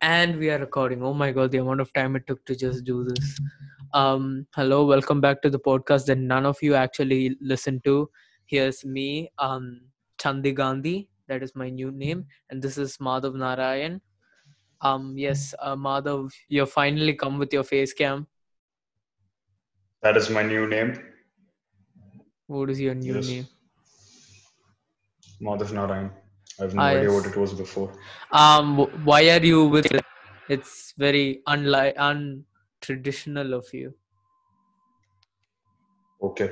And we are recording. Oh my god, the amount of time it took to just do this. Um, hello, welcome back to the podcast that none of you actually listen to. Here's me, um, Chandi Gandhi. That is my new name, and this is Madhav Narayan. Um, yes, uh, Madhav, you finally come with your face cam. That is my new name. What is your new Yes. name? Madhav Narayan. I have no Ah, idea what it was before. Um, why are you with? It's very unlike untraditional of you. Okay.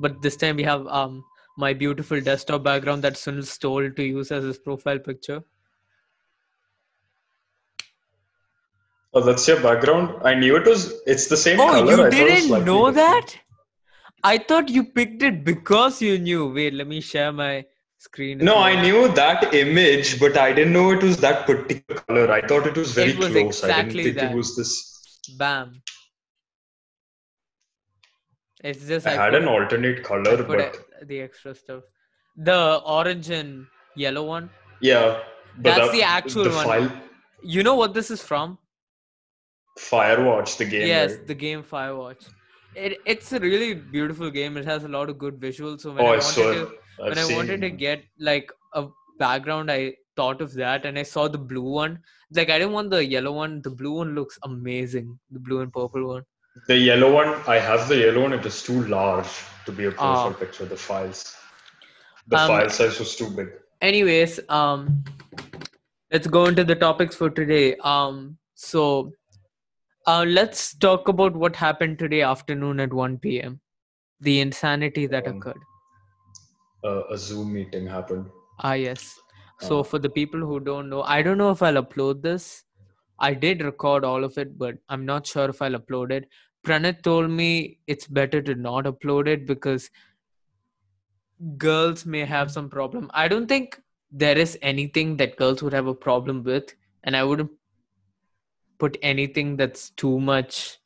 but this time we have um my beautiful desktop background that Sunil stole to use as his profile picture. Oh, that's your background. I knew it was. It's the same Oh, color. you I it didn't know that? I thought you picked it because you knew. Wait, let me share my screen. No. I knew that image, but I didn't know it was that particular color. I thought it was very It was close. I exactly didn't think that. it was this. Bam. It's just I I, had put, an alternate I color, but uh, the extra stuff. The orange and yellow one. yeah. That's that- the actual the one. File, You know what this is from? Firewatch, the game. yes, right? the game Firewatch. It, it's a really beautiful game. It has a lot of good visuals. So when Oh, I I wanted saw to. I've when I wanted to get like a background, I thought of that and I saw the blue one. Like I didn't want the yellow one. The blue one looks amazing. The blue and purple one. the yellow one. I have the yellow one. It is too large to be a profile Ah. picture. The files. The Um, file size was too big. Anyways, um, let's go into the topics for today. Um, so, uh, let's talk about what happened today afternoon at 1 p.m. The insanity that Um, occurred. Uh, a Zoom meeting happened. Ah, yes. So Uh, for the people who don't know, I don't know if I'll upload this. I did record all of it, but I'm not sure if I'll upload it. Pranit told me it's better to not upload it because girls may have some problem. I don't think there is anything that girls would have a problem with, and I wouldn't put anything that's too much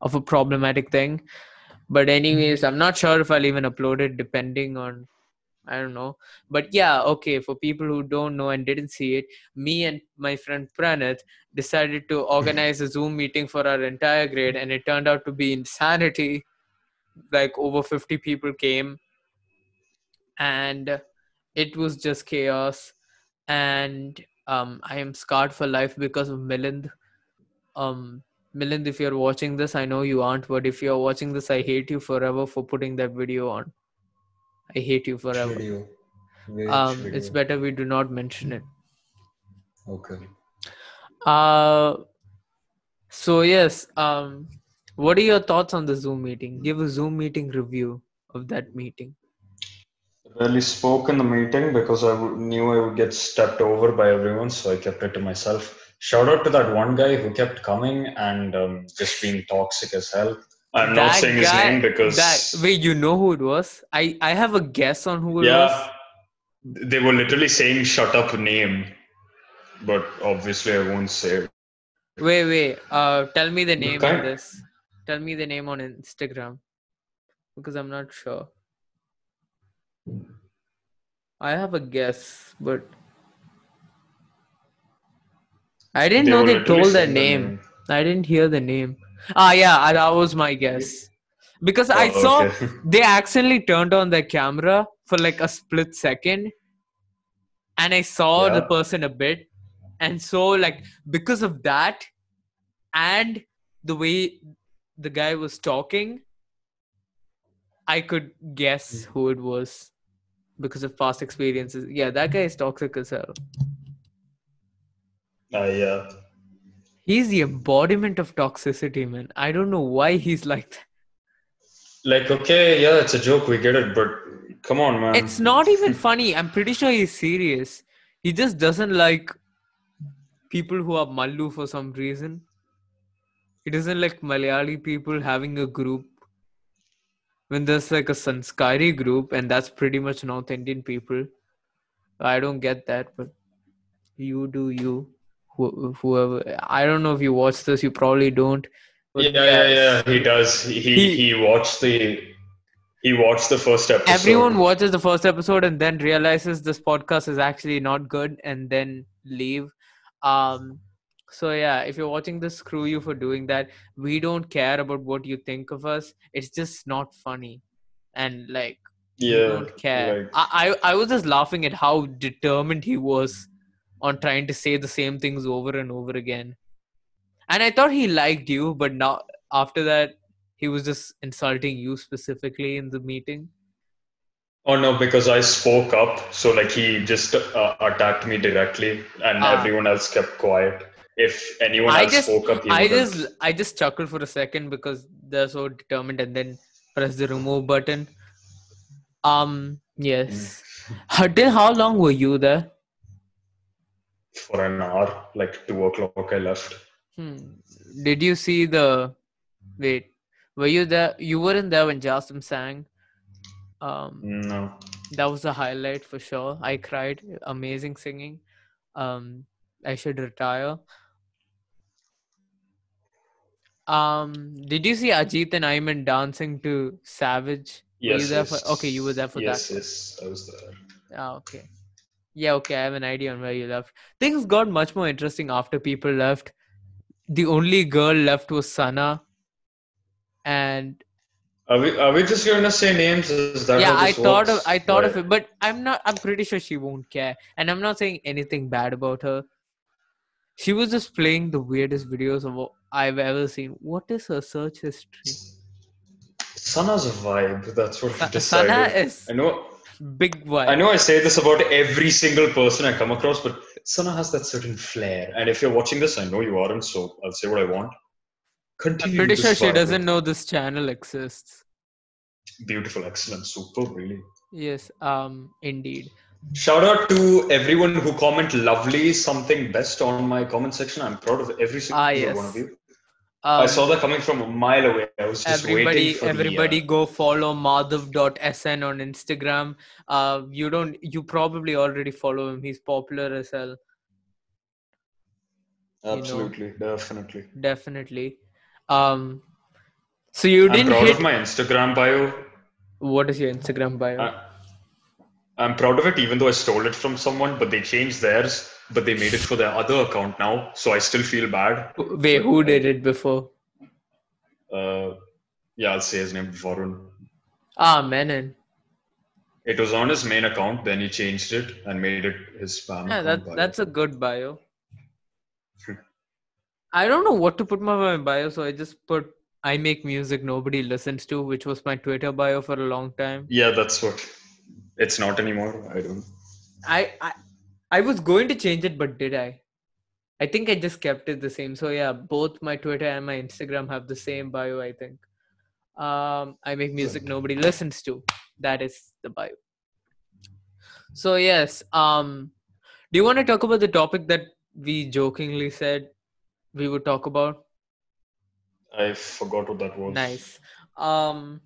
of a problematic thing. But anyways, I'm not sure if I'll even upload it depending on I don't know. But yeah, okay, for people who don't know and didn't see it, me and my friend Pranit decided to organize a Zoom meeting for our entire grade, and it turned out to be insanity. Like over 50 people came, and it was just chaos. And um, I am scarred for life because of Milind. Um, Milind, if you're watching this, I know you aren't, but if you're watching this, I hate you forever for putting that video on. I hate you forever Video. Which um it's better we do not mention it Okay. uh so yes um what are your thoughts on the zoom meeting give a zoom meeting review of that meeting Really spoke in the meeting because I w- knew I would get stepped over by everyone, so I kept it to myself. Shout out to that one guy who kept coming and um, just being toxic as hell. I'm not That saying his guy- name because that wait you know who it was? I i have a guess on who it yeah, was. They were literally saying "shut up" name, but obviously I won't say it. wait wait. Uh tell me the name on kind- this. Tell me the name on instagram. Because i'm not sure. I have a guess but i didn't know they told the name. I didn't hear the name. Ah, yeah, that was my guess. Because I Oh, saw okay. they accidentally turned on their camera for like a split second, and I saw the person a bit, and so like because of that, and the way the guy was talking, I could guess Hmm. who it was because of past experiences. Yeah, that guy is toxic as hell. Uh, yeah. He's the embodiment of toxicity, man. I don't know why he's like that. Like, okay, yeah, it's a joke, we get it, but come on, man. It's not even funny. I'm pretty sure he's serious. He just doesn't like people who are Mallu for some reason. He doesn't like Malayali people having a group. When there's like a Sanskari group, and that's pretty much North Indian people. I don't get that, but you do you. Who- Whoever. I don't know if you watch this, you probably don't. yeah, yeah, yeah. He does. He He- he watched the he watched the first episode. everyone watches the first episode and then realizes this podcast is actually not good and then leave um so yeah if you're watching this screw you for doing that we don't care about what you think of us it's just not funny and like we Yeah. don't care like- I, I i was just laughing at how determined he was on trying to say the same things over and over again and i thought he liked you but now after that he was just insulting you specifically in the meeting Oh no, because I spoke up, so like he just uh, attacked me directly, and Ah. everyone else kept quiet. If anyone I else just- spoke up, he I wouldn't. just I just chuckled for a second because they're so determined and then press the remove button. Um yes. Until how long were you there? For an hour, like two o'clock, I left. Hmm. Did you see the wait, were you there you weren't there when Jasmine sang? Um No, that was a highlight for sure. I cried. Amazing singing. Um I should retire. Um did you see Ajit and Ayman dancing to Savage? Were yes, you there yes. for okay, you were there for that? yes, that. yes, I was there. Ah, okay. Yeah, okay, I have an idea on where you left. Things got much more interesting after people left. The only girl left was Sana. And Are we are we just to say names? Is that yeah, I thought of? I thought of it, but I'm not I'm pretty sure she won't care. And I'm not saying anything bad about her. She was just playing the weirdest videos of I've ever seen. What is her search history? Sana's a vibe. That's what I've decided. Sana is I know. Big vibe. I know I say this about every single person I come across, but Sana has that certain flair. And if you're watching this, I know you aren't, so I'll say what I want. I'm Continue. pretty sure she doesn't know this channel exists. Beautiful, excellent, super, really. Yes, um, indeed. Shout out to everyone who comment lovely something best on my comment section. I'm proud of every single Ah, one of you. Um, I saw that coming from a mile away. I was just everybody waiting for everybody the, uh, go follow madhav.sn on instagram uh you don't you probably already follow him he's popular as hell uh, know. absolutely, definitely. definitely um so you I'm didn't proud hit of my Instagram bio. what is your instagram bio I, I'm proud of it, even though I stole it from someone, but they changed theirs, but they made it for their other account now, so I still feel bad. wait who did it before Uh, yeah, I'll say his name, Varun. ah menon It was on his main account, then he changed it and made it his spam yeah account. that, bio. that's a good bio i don't know what to put my my bio so i just put i make music nobody listens to which was my twitter bio for a long time Yeah, that's what. It's not anymore. I don't. I, I I was going to change it, but did I? I think I just kept it the same. So yeah, both my Twitter and my Instagram have the same bio. I think. Um, I make music nobody listens to. That is the bio. So yes. Um, do you want to talk about the topic that we jokingly said we would talk about? I forgot what that was. Nice. Um,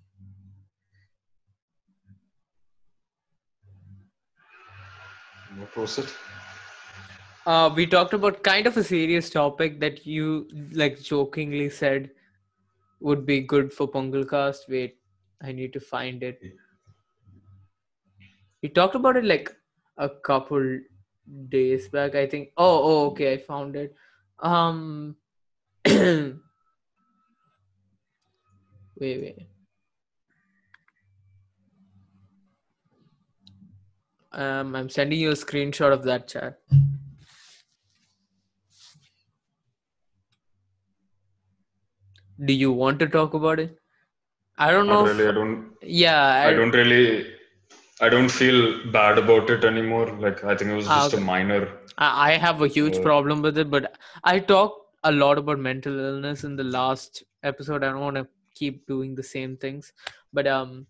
Was uh, we talked about kind of a serious topic that you like jokingly said would be good for Pongalcast. Wait, I need to find it. We talked about it like a couple days back. I think. Oh, oh, okay, I found it. Um, wait, wait. Um, I'm sending you a screenshot of that chat. Do you want to talk about it? I don't know. Not if- really. I don't. yeah, I don't really. I don't feel bad about it anymore. Like I think it was Ah, just okay. a minor. I I have a huge Uh, problem with it, but I talked a lot about mental illness in the last episode. I don't want to keep doing the same things, but um,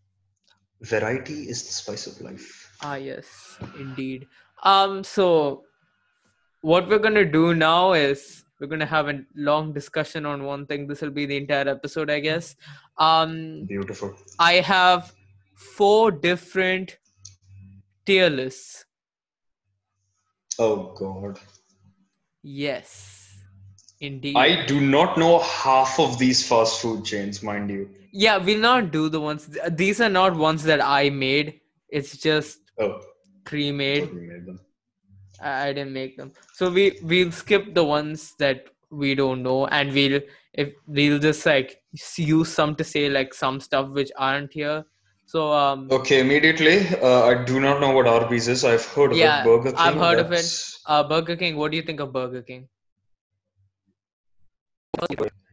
Variety is the spice of life. Ah yes, indeed. Um, so what we're gonna do now is we're gonna have a long discussion on one thing. This will be the entire episode, I guess. Um, Beautiful. I have four different tier lists. Oh God. Yes, indeed. I do not know half of these fast food chains, mind you. Yeah, we'll not do the ones. These are not ones that I made. It's just Oh, pre-made. made them. I, I didn't make them. So we we'll skip the ones that we don't know, and we'll if we'll just like use some to say like some stuff which aren't here. So um Okay, immediately. Uh, I do not know what Arby's is. I've heard of Yeah, it. Burger King. I've heard of it. uh Burger King. What do you think of Burger King?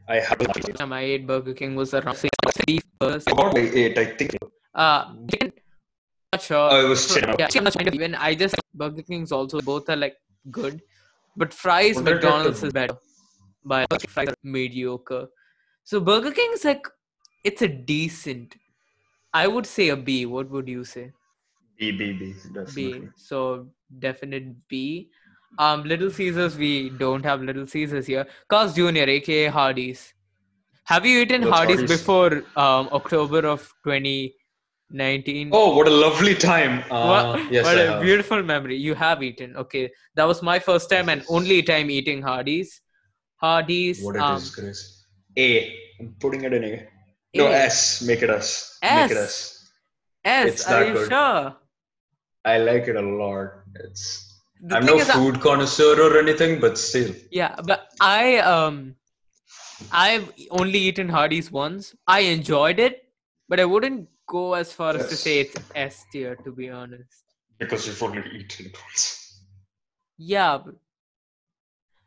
I have Last time I ate Burger King was around six like eight, I think. Uh, sure. Oh, it was So. Yeah, was kind of even. I just Burger King's also both are like good, but fries McDonald's is better. But fries are mediocre. So Burger King's like it's a decent. I would say a B. What would you say? B, B, B, B. So definite B. Um, Little Caesars. We don't have Little Caesars here. Carl's Jr. aka Hardee's. Have you eaten Hardee's Hardee's? before um, October of 2019? Oh, what a lovely time. Uh, what yes, what I a have. beautiful memory. You have eaten. Okay. That was my first time and only time eating Hardee's. Hardee's. What it um, is, Chris. A. I'm putting it in A. No, A. S. Make it S. Make it us S. S. it's Are that you good. sure? I like it a lot. It's. The I'm no is, I- food connoisseur or anything, but still. Yeah, but I um I've only eaten Hardee's once. I enjoyed it, but I wouldn't go as far as to say it's S tier to be honest. Because you've only eaten it once. Yeah, but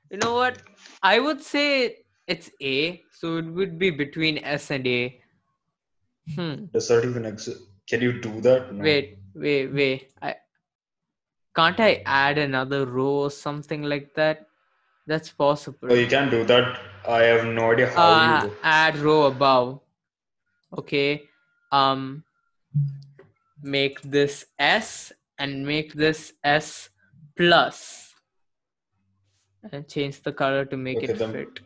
you know what? I would say it's A, so it would be between S and A. Hmm. Does that even exist? Can you do that? No. Wait, wait, wait. I can't I add another row or something like that? That's possible. Oh, you can do that. I have no idea how uh, you do. add row above okay um make this s and make this s plus. And change the color to make Okay, it fit.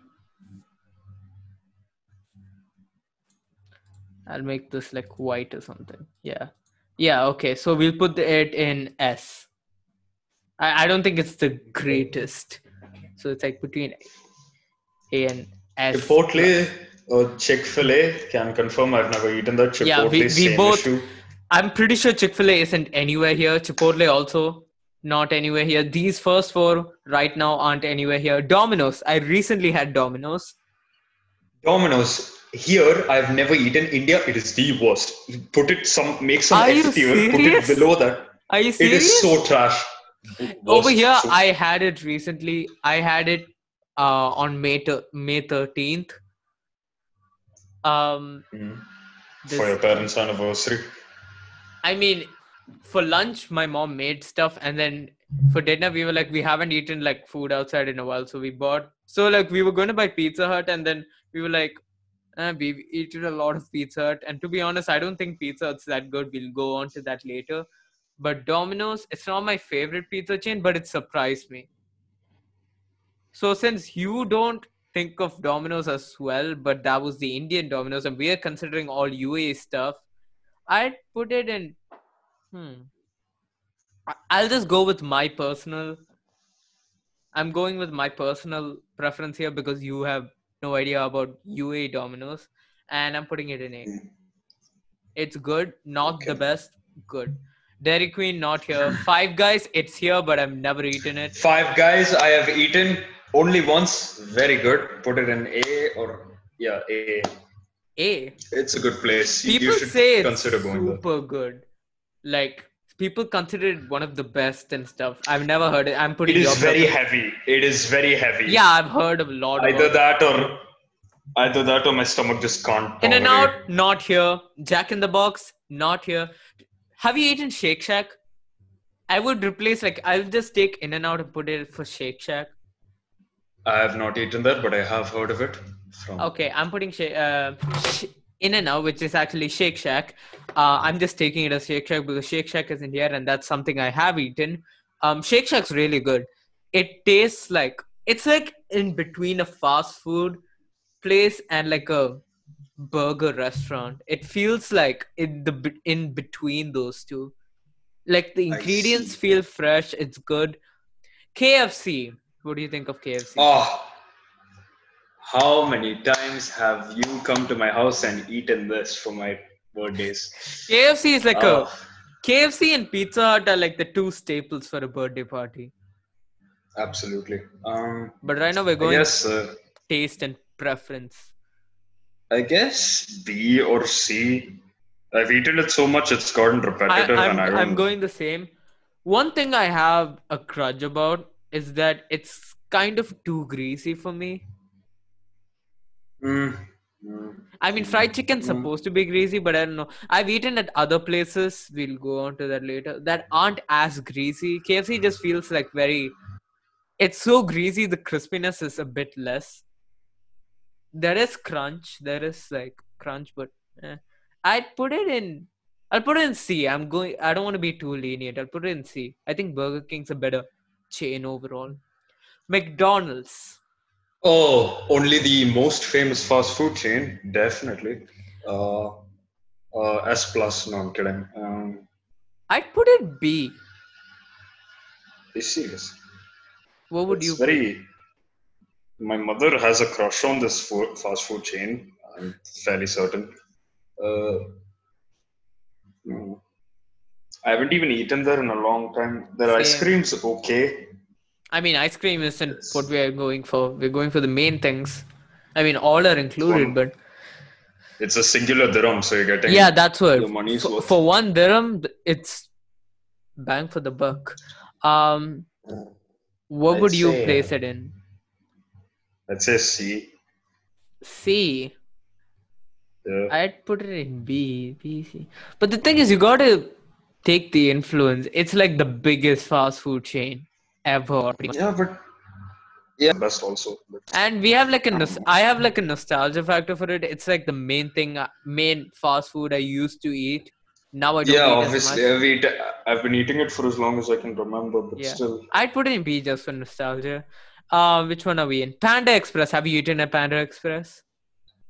I'll make this like white or something. Yeah. Yeah okay. So we'll put it in s. I, I don't think it's the greatest. So it's like between a and s. Chipotle or Chick Fil A can confirm. I've never eaten that. Chipotle, Yeah, we- we both- issue. I'm pretty sure Chick fil A isn't anywhere here. Chipotle also not anywhere here. These first four right now aren't anywhere here. Domino's. I recently had Domino's. Domino's. Here, I've never eaten. India, it is the worst. Put it some, make some Are you F tier. Put it below that. Are you serious? is so trash. Over here, So- I had it recently. I had it uh, on May t- May 13th. Um, Mhm. this- for your parents' anniversary. I mean, for lunch, my mom made stuff, and then for dinner, we were like, we haven't eaten like food outside in a while, so we bought. So like, we were going to buy Pizza Hut, and then we were like, eh, we've eaten a lot of Pizza Hut, and to be honest, I don't think Pizza Hut's that good. We'll go on to that later. But Domino's, it's not my favorite pizza chain, but it surprised me. So since you don't think of Domino's as well, but that was the Indian Domino's, and we are considering all UAE stuff, I'd put it in. Hmm. I'll just go with my personal. I'm going with my personal preference here because you have no idea about UAE Domino's, and I'm putting it in A. Mm. It's good, not the best. Good. Dairy Queen not here. Five Guys, it's here, but I've never eaten it. Five guys I have eaten only once. Very good. Put it in A or yeah, A. A. It's a good place. You- People you should say it's consider going there. super good. Like people consider it one of the best and stuff. I've never heard it. I'm It putting is very preference- heavy. It is very heavy. Yeah, I've heard of a lot. Either that or either that or my stomach just can't. In and. Out, not here. Jack in the Box, not here. Have you eaten Shake Shack? I would replace like I'll just take In and Out and put it for Shake Shack. I have not eaten that, but I have heard of it. From Okay, I'm putting Shake uh, Sh- In and Out, which is actually Shake Shack. Uh, I'm just taking it as Shake Shack because Shake Shack isn't here, and that's something I have eaten. Um, Shake Shack's really good. It tastes like it's like in between a fast food place and like a burger restaurant. It feels like in the in between those two. Like the ingredients feel fresh. It's good. KFC. What do you think of KFC? Oh, how many times have you come to my house and eaten this for my birthdays? KFC is like Oh, a KFC and Pizza Hut are like the two staples for a birthday party. Absolutely. Um, But right now we're going guess uh, taste and preference. I guess B or C. I've eaten it so much it's gotten repetitive, I'm and I I'm going the same. One thing I have a grudge about is that it's kind of too greasy for me. Mm, mm. I mean, fried chicken's Mm. supposed to be greasy, but I don't know. I've eaten at other places. We'll go on to that later. That aren't as greasy. KFC just feels like very. It's so greasy. The crispiness is a bit less. There is crunch. There is like crunch, but eh. I'd put it in. I'll put it in C. I'm going. I don't want to be too lenient. I'll put it in C. I think Burger King's a better chain overall. McDonald's. Oh, only the most famous fast food chain, definitely. Uh, uh, S plus. No, I'm kidding. Um, I'd put it B. be serious. What would it's you? very. My mother has a crush on this food, fast food chain. I'm fairly certain. Uh, no. I haven't even eaten there in a long time. Their ice cream's okay. I mean, ice cream isn't It's- what we are going for. We're going for the main things. I mean, all are included, One- but It's a singular dirham, so you're getting yeah, that's what. your money's For, worth. for one dirham, it's bang for the buck. Um, what I'd would you say, place it in? Let's say C. C. Yeah. I'd put it in B, B, C. But the thing is, you gotta take the influence. It's like the biggest fast food chain ever. Yeah, but yeah, best also. But and we have like a nos- i have like a nostalgia factor for it it's like the main thing uh, main fast food i used to eat now i don't yeah, eat obviously, as much I've, eat, I've been eating it for as long as I can remember, but Yeah. still. i'd put it in b just for nostalgia uh, which one are we in panda express have you eaten at panda express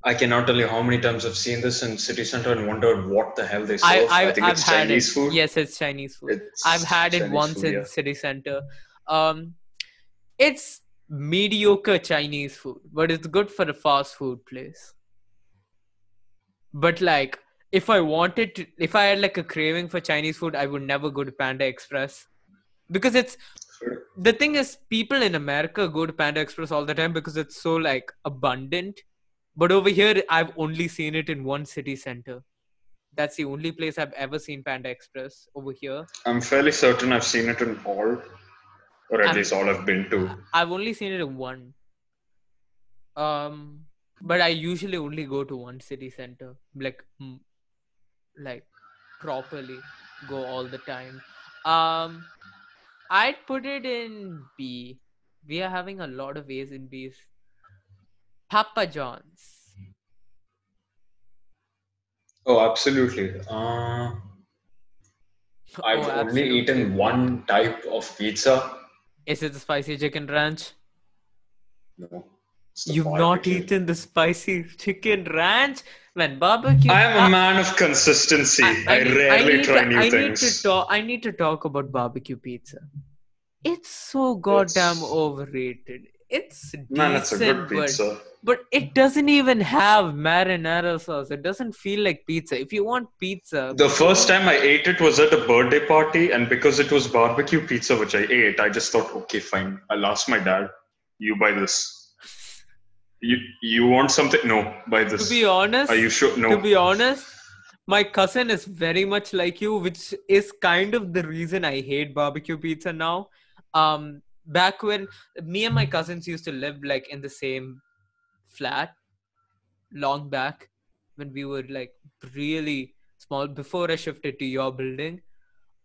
I cannot tell you how many times I've seen this in city center and wondered what the hell they i serve. i think have it's had Chinese it food. yes it's chinese food. It's i've had it once food, in yeah. city center. Um it's mediocre chinese food but it's good for a fast food place. But like if i wanted to if i had like a craving for chinese food i would never go to panda express. Because it's the thing is people in america go to panda express all the time because it's so like abundant but over here i've only seen it in one city center that's the only place i've ever seen panda express over here I'm fairly certain I've seen it in all, or at I'm- least all I've been to. I've only seen it in one. Um, but I usually only go to one city center, like, like properly go all the time. Um, I'd put it in B. We are having a lot of A's and B's. Papa John's. Oh, absolutely. Uh, I've Oh, only eaten one type of pizza. Is it the spicy chicken ranch? No. You've not eaten the spicy chicken ranch? Man, barbecue. I am Ah, a man of consistency. I, need- rarely need try to, new I things. Need to talk, I need to talk about barbecue pizza. It's so goddamn It's- overrated. It's Man, it's a good pizza. But it doesn't even have marinara sauce. It doesn't feel like pizza. If you want pizza, The first time I ate it was at a birthday party, and because it was barbecue pizza which I ate, I just thought, okay, fine. I'll ask my dad. You buy this. You you want something? No, buy this. to be honest, Are you sure? No. to be honest, my cousin is very much like you, which is kind of the reason I hate barbecue pizza now. Um, back when me and my cousins used to live like in the same flat, long back, when we were like really small before I shifted to your building,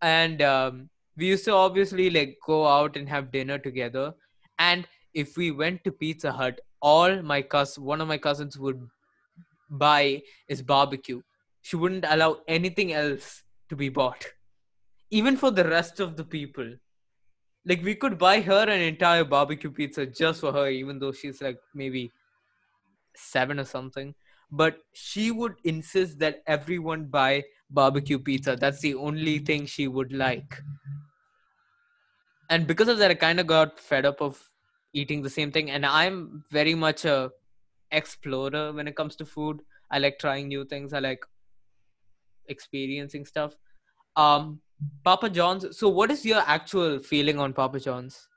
and um, we used to obviously like go out and have dinner together. And if we went to Pizza Hut, all my cous one of my cousins would buy is barbecue. She wouldn't allow anything else to be bought, even for the rest of the people. Like we could buy her an entire barbecue pizza just for her, even though she's like maybe seven or something. But she would insist that everyone buy barbecue pizza. That's the only thing she would like. And because of that, I kind of got fed up of eating the same thing. And I'm very much a explorer when it comes to food. I like trying new things. I like experiencing stuff. Um, Papa John's. So, what is your actual feeling on Papa John's?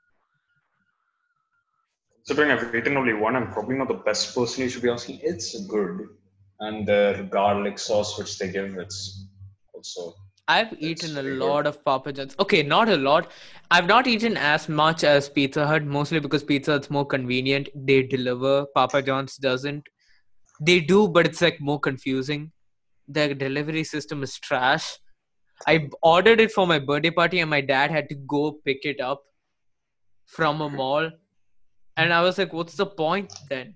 Considering I've eaten only one, I'm probably not the best person you should be asking. It's good. And their garlic sauce, which they give, it's also. I've eaten a good. lot of Papa John's. Okay, not a lot. I've not eaten as much as Pizza Hut, mostly because Pizza Hut's more convenient. They deliver. Papa John's doesn't. They do, but it's like more confusing. Their delivery system is trash. I ordered it for my birthday party, and my dad had to go pick it up from a mall. And I was like, what's the point then?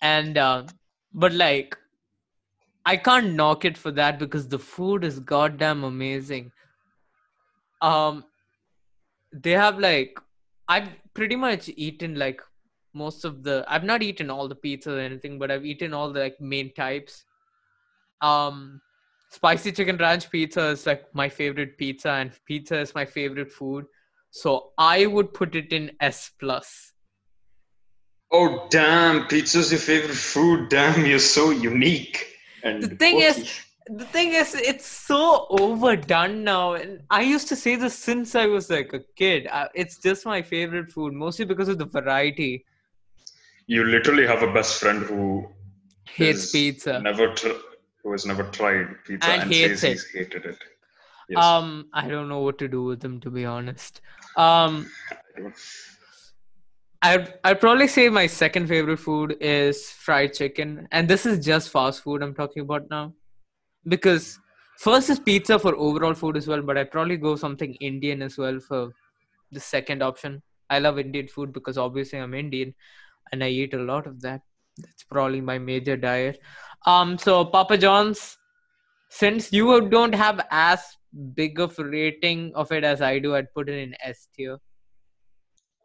And, uh, but like, I can't knock it for that because the food is goddamn amazing. Um, they have like, I've pretty much eaten like most of the, I've not eaten all the pizza or anything, but I've eaten all the like main types. Um, spicy chicken ranch pizza is like my favorite pizza, and pizza is my favorite food. So I would put it in S plus. Oh, damn. Pizza's your favorite food. Damn, you're so unique. And The thing is, the thing is, it's so overdone now, and I used to say this since I was like a kid. Uh, It's just my favorite food, mostly because of the variety. you literally have a best friend who Hates pizza. Never tr- who has never tried pizza And and, hates says he's hated it. Yes. Um, I don't know what to do with them, to be honest. Um, I'd I'd probably say my second favorite food is fried chicken, and this is just fast food I'm talking about now, because first is pizza for overall food as well, but I'd probably go something Indian as well for the second option. I love Indian food because obviously I'm Indian, and I eat a lot of that. That's probably my major diet. Um, so Papa John's, since you don't have as big of rating of it as I do, I'd put it in S tier.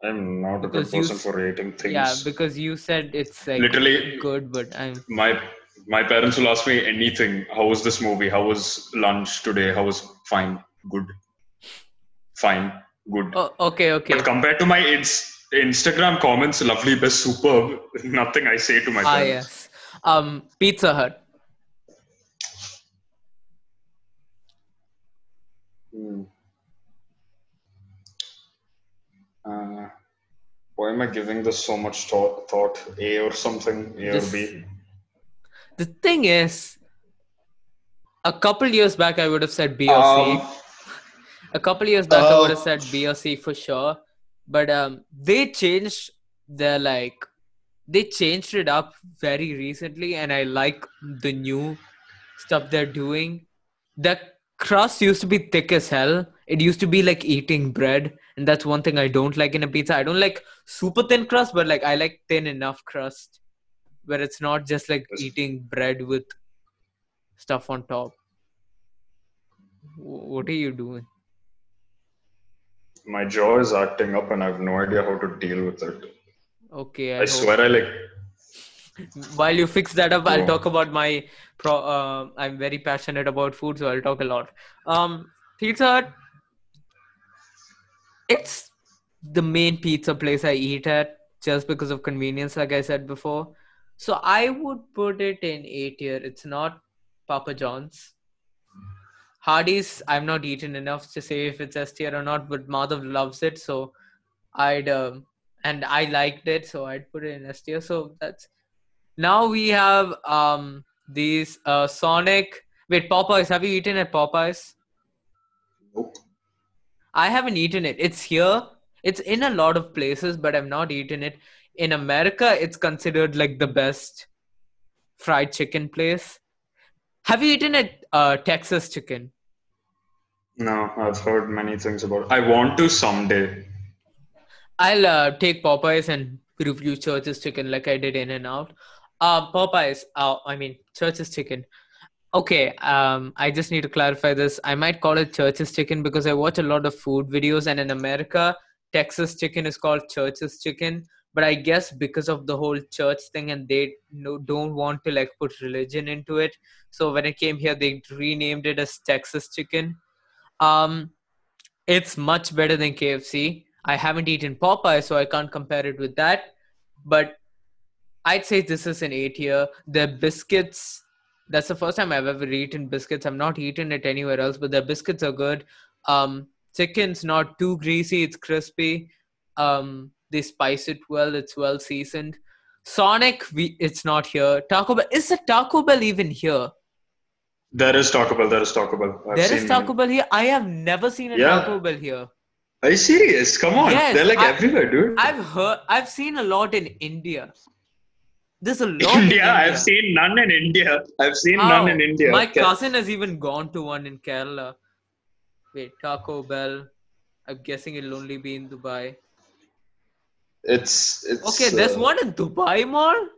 I'm not a good you person for rating things. Yeah, because you said it's like literally good, but I'm my my parents will ask me anything. How was this movie? How was lunch today? How was fine, good, fine, good. oh, okay, okay. But compared to my ins- Instagram comments, lovely, best, superb. Nothing I say to my Ah, parents. yes. Um, Pizza Hut. Hmm. Uh, why am I giving this so much thought? Thought A or something, A This- or B. The thing is, a couple years back I would have said B or Um, C. A couple years back I would have uh, said B or C for sure. But um, they changed their like, they changed it up very recently, and I like the new stuff they're doing. The crust used to be thick as hell. It used to be like eating bread, and that's one thing I don't like in a pizza. I don't like super thin crust, but like I like thin enough crust where it's not just like eating bread with stuff on top. What are you doing? my jaw is acting up, and I have no idea how to deal with it. Okay, I, I swear, I like. While you fix that up, I'll talk about my pro. Uh, I'm very passionate about food, so I'll talk a lot. Um, Pizza Hut. It's the main pizza place I eat at just because of convenience, like I said before. So I would put it in A tier. It's not Papa John's. Hardee's, I've not eaten enough to say if it's S tier or not, but Madhav loves it, so I'd um, and I liked it, so I'd put it in S tier. So that's now we have um these uh Sonic. Wait, Popeyes. Have you eaten at Popeyes? Nope. I haven't eaten it. It's here. It's in a lot of places, but I've not eaten it. In America, it's considered like the best fried chicken place. Have you eaten at uh, Texas Chicken? No, I've heard many things about it. I want to someday. I'll uh, take Popeyes and review Church's Chicken like I did In and Out. Uh, Popeyes. Uh, I mean Church's Chicken. Okay. Um, I just need to clarify this. I might call it Church's Chicken because I watch a lot of food videos, and in America, Texas Chicken is called Church's Chicken. But I guess because of the whole church thing, and they no, don't want to like put religion into it, so when it came here, they renamed it as Texas Chicken. Um, it's much better than KFC. I haven't eaten Popeye, so I can't compare it with that. But I'd say this is an A tier. The biscuits, that's the first time I've ever eaten biscuits. I've not eaten it anywhere else, but the biscuits are good. Um, chicken's not too greasy, it's crispy. Um, they spice it well. It's well seasoned. Sonic, we it's not here. Taco Bell is the Taco Bell even here? There is Taco Bell. There is Taco Bell. I've There is Taco Bell here. I have never seen a Yeah. Taco Bell here. Are you serious? Come on. Yes, They're like I- everywhere, dude. I've heard. I've seen a lot in India. There's a lot. in India, India. I've seen none in India. I've seen How? none in India. My cousin has even gone to one in Kerala. Wait, Taco Bell. I'm guessing it'll only be in Dubai. It's, it's Okay, there's uh, one in Dubai Mall.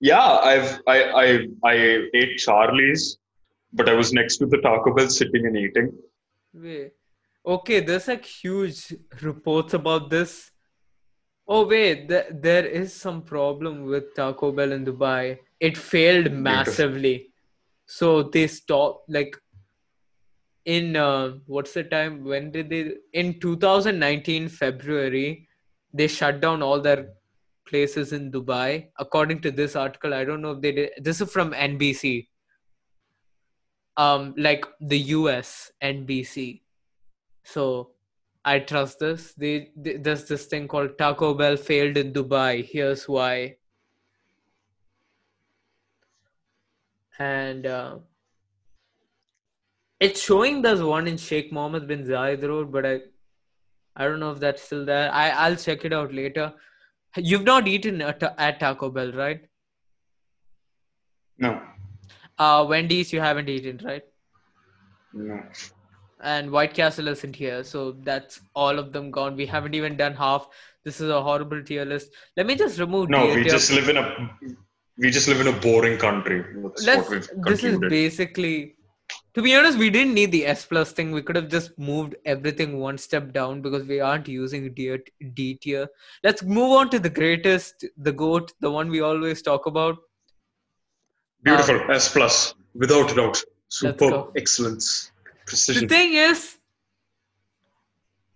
Yeah, I've I I I ate Charlie's, but I was next to the Taco Bell sitting and eating. Wait. Okay, there's like huge reports about this. Oh wait, th- there is some problem with Taco Bell in Dubai. It failed massively, so they stopped. Like in uh, what's the time? When did they? In 2019 February, they shut down all their places in Dubai. According to this article, I don't know if they did. This is from NBC. Um, like the US NBC. So I trust this. They, they there's this thing called Taco Bell failed in Dubai. Here's why. And uh, it's showing there's one in Sheikh Mohammed bin Zayed Road, but I I don't know if that's still there. I I'll check it out later. You've not eaten at, at Taco Bell, right? No, Uh, Wendy's you haven't eaten, right? no. And White Castle isn't here, so that's all of them gone. We haven't even done half. This is a horrible tier list. Let me just remove. No, tier we tier- just live in a we just live in a boring country. That's Let's. This is basically. To be honest, we didn't need the S plus thing. We could have just moved everything one step down because we aren't using D, D tier. Let's move on to the greatest, the goat, the one we always talk about. Beautiful um, S plus, without doubt. Superb excellence, The thing is,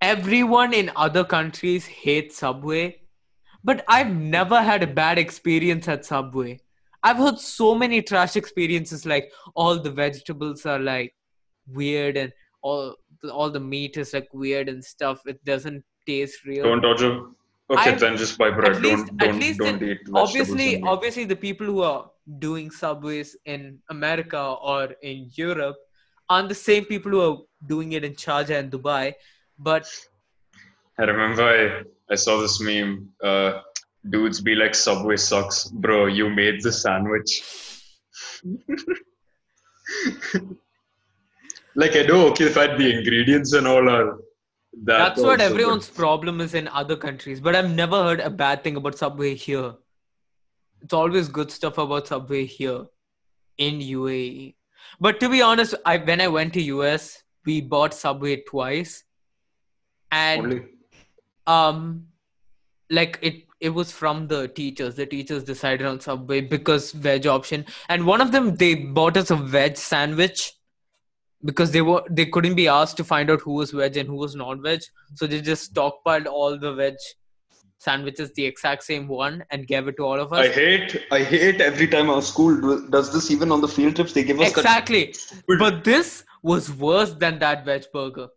everyone in other countries hates Subway, but I've never had a bad experience at Subway. I've heard so many trash experiences, like all the vegetables are like weird and all all the meat is like weird and stuff. It doesn't taste real. Don't dodger. Okay, I've- then just buy bread. at least- don't at don't least don't in- eat obviously obviously the people who are doing subways in america or in europe aren't the same people who are doing it in Sharjah and dubai but I remember I, I saw this meme. Uh, dudes be like, Subway sucks. Bro, you made the sandwich. like, I know, okay, if I had the ingredients and all are. That that's what everyone's problem is in other countries but i've never heard a bad thing about subway here it's always good stuff about subway here in uae but to be honest i when i went to us we bought subway twice. And Only. um like it it was from the teachers. The teachers decided on subway because veg option. And one of them they bought us a veg sandwich because they were they couldn't be asked to find out who was veg and who was not veg. So they just stockpiled all the veg sandwiches the exact same one and gave it to all of us I hate, I hate every time our school does this. Even on the field trips, they give us exactly stupid- but this was worse than that veg burger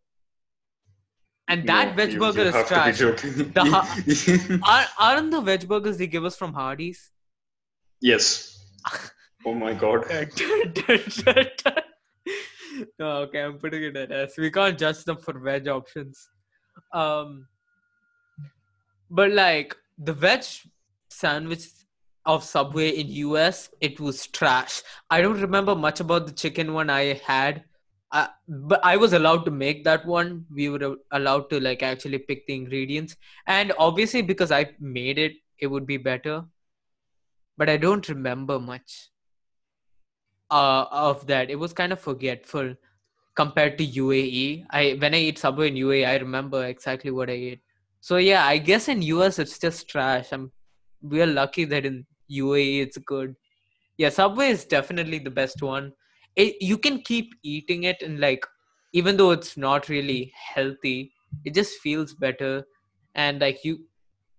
and that No, veg you- burger you is trash. The Are, aren't the veg burgers they give us from hardee's yes. Oh my god. no, okay, I'm putting it at S. We can't judge them for veg options. Um, but like the veg sandwich of Subway in US, it was trash. I don't remember much about the chicken one I had. But I was allowed to make that one. We were allowed to like actually pick the ingredients, and obviously because I made it, it would be better. But I don't remember much uh, of that. It was kind of forgetful compared to UAE. I when I eat Subway in UAE, I remember exactly what I ate. So yeah, I guess in US it's just trash. I'm we are lucky that in UAE it's good. Yeah, Subway is definitely the best one. It, you can keep eating it and like even though it's not really healthy, it just feels better. And like you,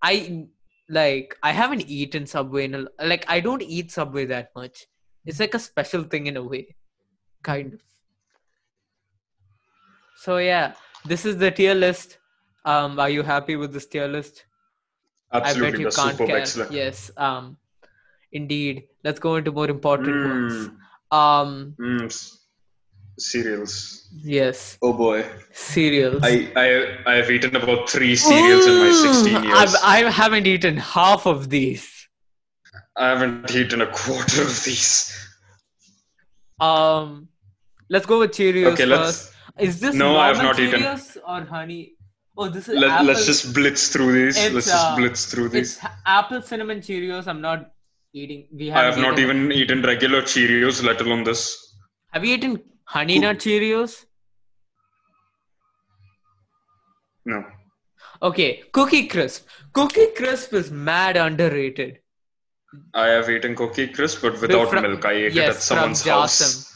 I like I haven't eaten Subway in a, like I don't eat Subway that much. It's like a special thing in a way, kind of. So yeah, this is the tier list. Um, are you happy with this tier list? Absolutely, I bet you can't superb, care. excellent. Yes. Um, indeed. Let's go into more important ones. Mm, Um, mm, cereals. yes, Oh boy, cereals. I I I have eaten about three cereals in my Mm, 16 years. I've, I haven't eaten half of these. I haven't eaten a quarter of these. Um, let's go with Cheerios Okay, let's- first. Is this No, I have not eaten. Or honey? Oh, this is Let, let's just blitz through these. It's, let's just uh, blitz through these. It's apple cinnamon Cheerios. I'm not eating. We I haven't have not even eaten regular Cheerios, let alone this. Have you eaten honey nut Cheerios? No. Okay, Cookie Crisp. Cookie Crisp is mad underrated. I have eaten Cookie Crisp, but without from- milk. I ate it at someone's house. Jassim.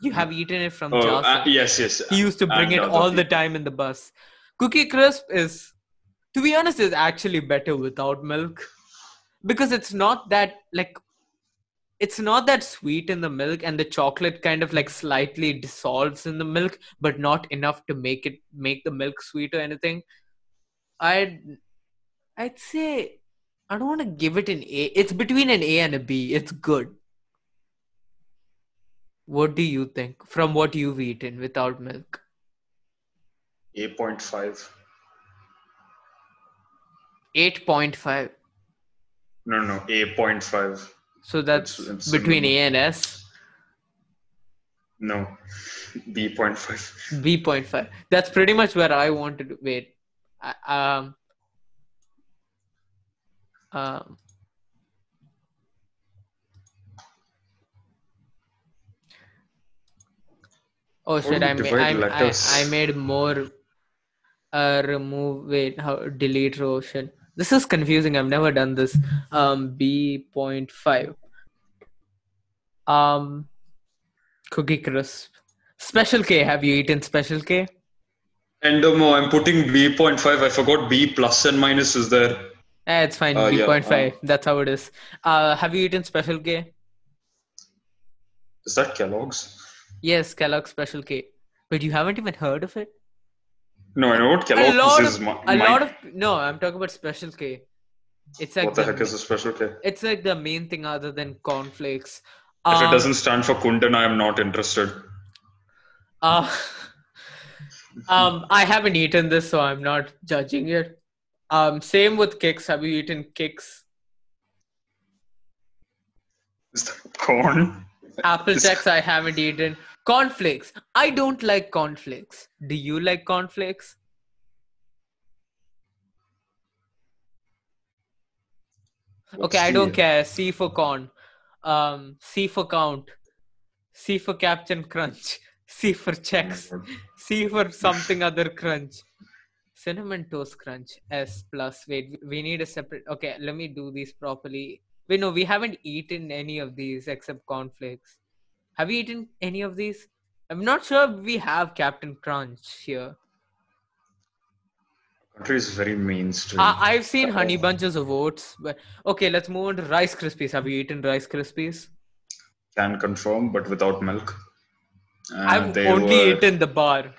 You have eaten it from Oh, uh, yes, yes. He used to bring and it all the people. time in the bus. Cookie Crisp is, to be honest, is actually better without milk. Because it's not that like it's not that sweet in the milk and the chocolate kind of like slightly dissolves in the milk but not enough to make it make the milk sweet or anything. I'd i'd say i don't want to give it an a. It's between an a and a b. It's good. What do you think from what you've eaten without milk 8.5. 8.5 No, no, 8.5. so that's It's- it's between a and s No. B.5. B.5. That's pretty much where I wanted to wait. Um, um, oh shit! I divide I, I. I made more. Uh, remove wait how delete row shit. This is confusing. I've never done this. Um, B point five. Um, cookie crisp. Special K. Have you eaten Special K? Endomo, I'm putting B.5. I forgot B plus and minus is there. Eh, it's fine. Uh, B yeah, point five. That's how it is. Uh, have you eaten Special K? Is that Kellogg's? Yes, Kellogg's Special K. But you haven't even heard of it? No, I know what a Kellogg's lot is. of My, a lot of no. I'm talking about Special K. It's like what the the, heck is a special K? it's like the main thing other than cornflakes. If it Um, doesn't stand for Kundan, I am not interested. Uh, um, I haven't eaten this, so I'm not judging it. Um, same with Kix. Have you eaten Kix? Is that corn? Apple Jacks. I haven't eaten. Cornflakes. I don't like conflicts. Do you like cornflakes? Okay, I don't care. C for con. Um, C for count. C for Captain Crunch. C for Chex. C for something other crunch. Cinnamon toast crunch. S plus. Wait, we need a separate. Okay, let me do these properly. Wait, no, we haven't eaten any of these except cornflakes. Have you eaten any of these? I'm not sure we have Captain Crunch here. Country is very mainstream. Uh, I've seen honey bunches of oats, but okay, let's move on to Rice Krispies. Have you eaten Rice Krispies? Can confirm, but without milk. Uh, I've only were- eaten the bar.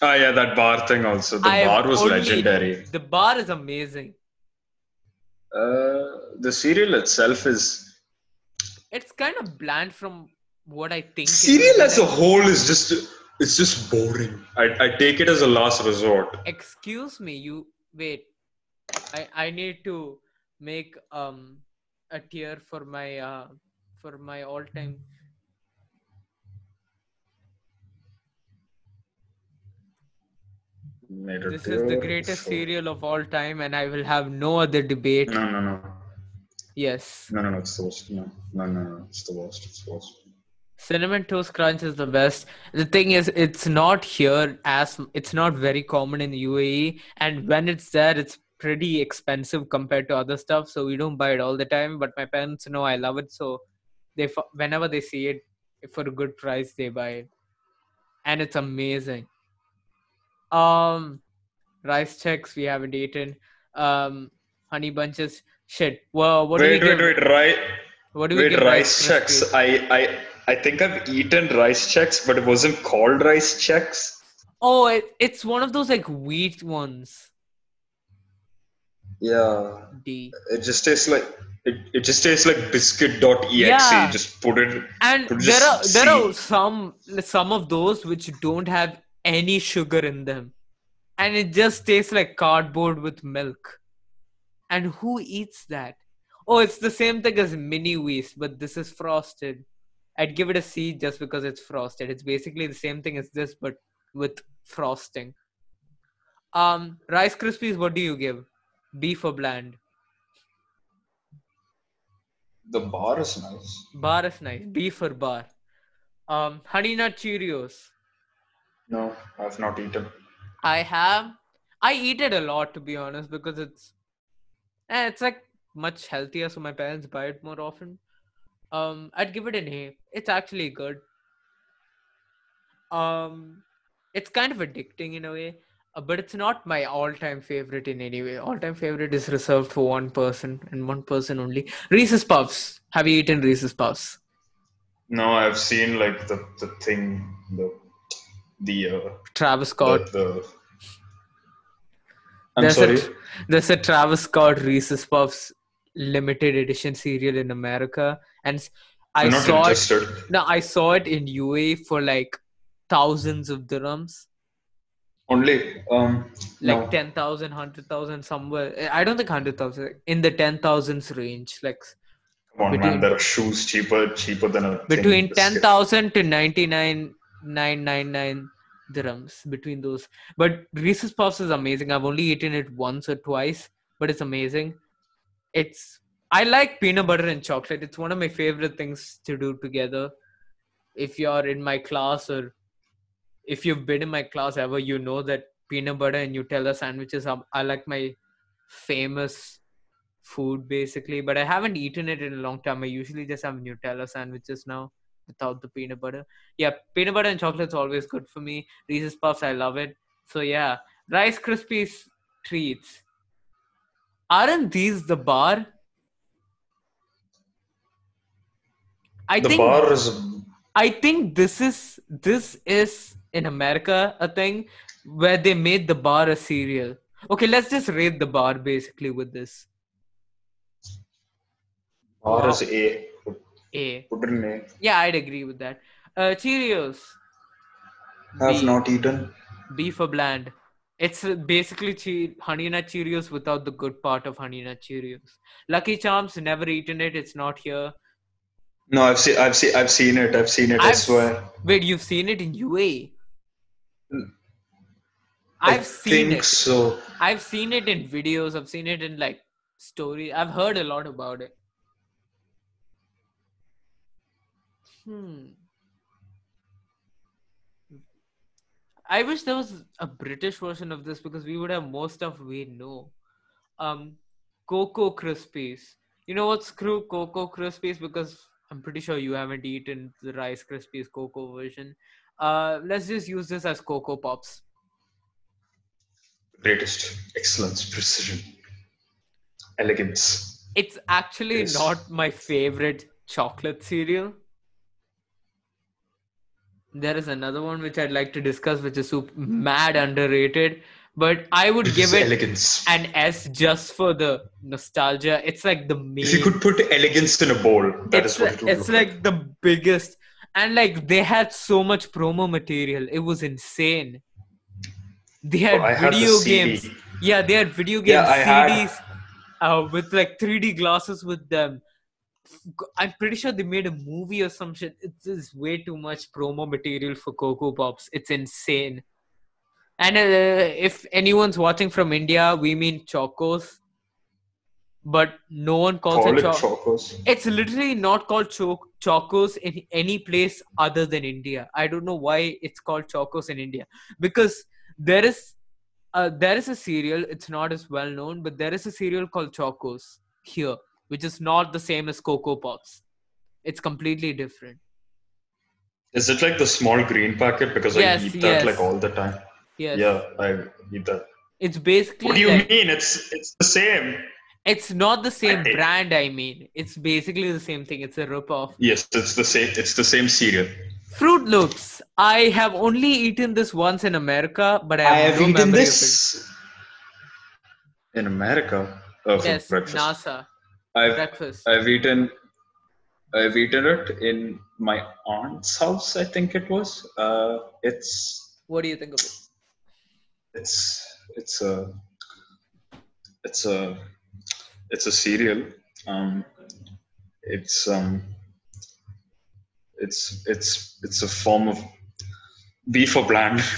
Ah, yeah, that bar thing also. The I bar was only- legendary. The bar is amazing. Uh, the cereal itself is It's kind of bland from what I think. it cereal as a whole is just it's just boring. I, I take it as a last resort. Excuse me, you wait. I I need to make um a tier for my uh for my all time. This is the greatest for- cereal of all time, and I will have no other debate. No, no, no, Yes. no, no, no. It's the worst. No, no, no, no. It's the worst. It's the worst. Cinnamon Toast Crunch is the best. The thing is, it's not here as it's not very common in the UAE, and when it's there, it's pretty expensive compared to other stuff. So we don't buy it all the time. But my parents know I love it, so they whenever they see it for a good price, they buy it, and it's amazing. Um, rice Chex we haven't eaten. Um, honey bunches. Shit. Well, what wait, do we wait, give? wait. Right. What do we Wait, rice Chex. I, I, I think I've eaten rice Chex, but it wasn't called rice Chex. Oh, it, it's one of those like wheat ones. Yeah, D. it just tastes like it, it just tastes like biscuit.exe. Yeah. Just put it. And Could there are there are some some of those which don't have any sugar in them, and it just tastes like cardboard with milk. And who eats that? Oh, it's the same thing as mini wheat, but this is frosted. I'd give it a C just because it's frosted. It's basically the same thing as this, but with frosting. Um, Rice Krispies. What do you give? B for bland. The bar is nice. Bar is nice. B for bar. Um, Honey Nut Cheerios. No, I've not eaten. I have. I eat it a lot to be honest because it's, eh, it's like much healthier. So my parents buy it more often. Um, I'd give it an A. It's actually good. Um, it's kind of addicting in a way, uh, but it's not my all-time favorite in any way. All-time favorite is reserved for one person and one person only. Reese's Puffs. Have you eaten Reese's Puffs? No, I've seen like the the thing the the uh, Travis Scott. the, the I'm there's sorry. A, there's a Travis Scott Reese's Puffs limited edition cereal in America, and I I'm saw it. No, I saw it in UA for like thousands of dirhams, Only um like no. 10,000, 100,000, somewhere. eh, I don't think 100,000, in the 10,000s range, like Come on, between- man. There are shoes cheaper cheaper than a between 10,000 to 99,999 dirhams between those. But Reese's Puffs is amazing. I've only eaten it once or twice, but it's amazing. It's I like peanut butter and chocolate. It's one of my favorite things to do together. If you're in my class or if you've been in my class ever, you know that peanut butter and Nutella sandwiches are, are like my famous food basically. But I haven't eaten it in a long time. I usually just have Nutella sandwiches now without the peanut butter. Yeah, peanut butter and chocolate's always good for me. Reese's Puffs, I love it. So yeah, Rice Krispies treats. Aren't these the bar? I The think bar is I think this is this is in America a thing where they made the bar a cereal. Okay, let's just rate the bar basically with this. bar Wow. is A. A. put A. Yeah, I'd agree with that. Uh, Cheerios. Have B. not eaten. B for bland. It's basically che- Honey Nut Cheerios without the good part of Honey Nut Cheerios. Lucky Charms, never eaten it. It's not here. No, I've seen I've seen I've seen it. I've seen it. I I've- swear. Wait, you've seen it in UAE? Mm. I've I seen think it. so. I've seen it in videos. I've seen it in like story. I've heard a lot about it. Hmm. I wish there was a British version of this because we would have more stuff we know. Um, Cocoa Krispies. You know what? Screw Cocoa Krispies because I'm pretty sure you haven't eaten the Rice Krispies Cocoa version. Uh, let's just use this as Cocoa Pops. Greatest excellence, precision, elegance. It's actually Yes. not my favorite chocolate cereal. There is another one which I'd like to discuss, which is super mad underrated. But I would give it elegance. an S just for the nostalgia. It's like the main. If you could put elegance in a bowl, that it's is what like, it would it's look like the biggest, and like they had so much promo material. It was insane. They had Oh, I had the video games. Yeah, they had video game Yeah, I had- CDs uh, with like 3D glasses with them. I'm pretty sure they made a movie or some shit. It's just way too much promo material for Coco Pops. It's insane. And uh, if anyone's watching from India, we mean Chocos. But no one calls Call it it Choc. chocos. It's literally not called cho- Chocos in any place other than India. I don't know why it's called Chocos in India because there is uh, there is a cereal. It's not as well known, but there is a cereal called Chocos here, which is not the same as Cocoa Pops. It's completely different. Is it like the small green packet? Because Yes, I eat that yes. like all the time. Yes. Yeah, I eat that. It's basically What do you like- mean? It's it's the same. it's not the same I- brand. I mean, it's basically the same thing. It's a rip off. Yes, it's the same. It's the same cereal. Froot Loops. I have only eaten this once in America, but I have, I have no eaten this in America of for it. Yes, breakfast. NASA I've breakfast. I've eaten I've eaten it in my aunt's house. I think it was. Uh, it's What do you think of it? It's it's a it's a it's a cereal. Um, it's um, it's it's it's a form of beef or bland.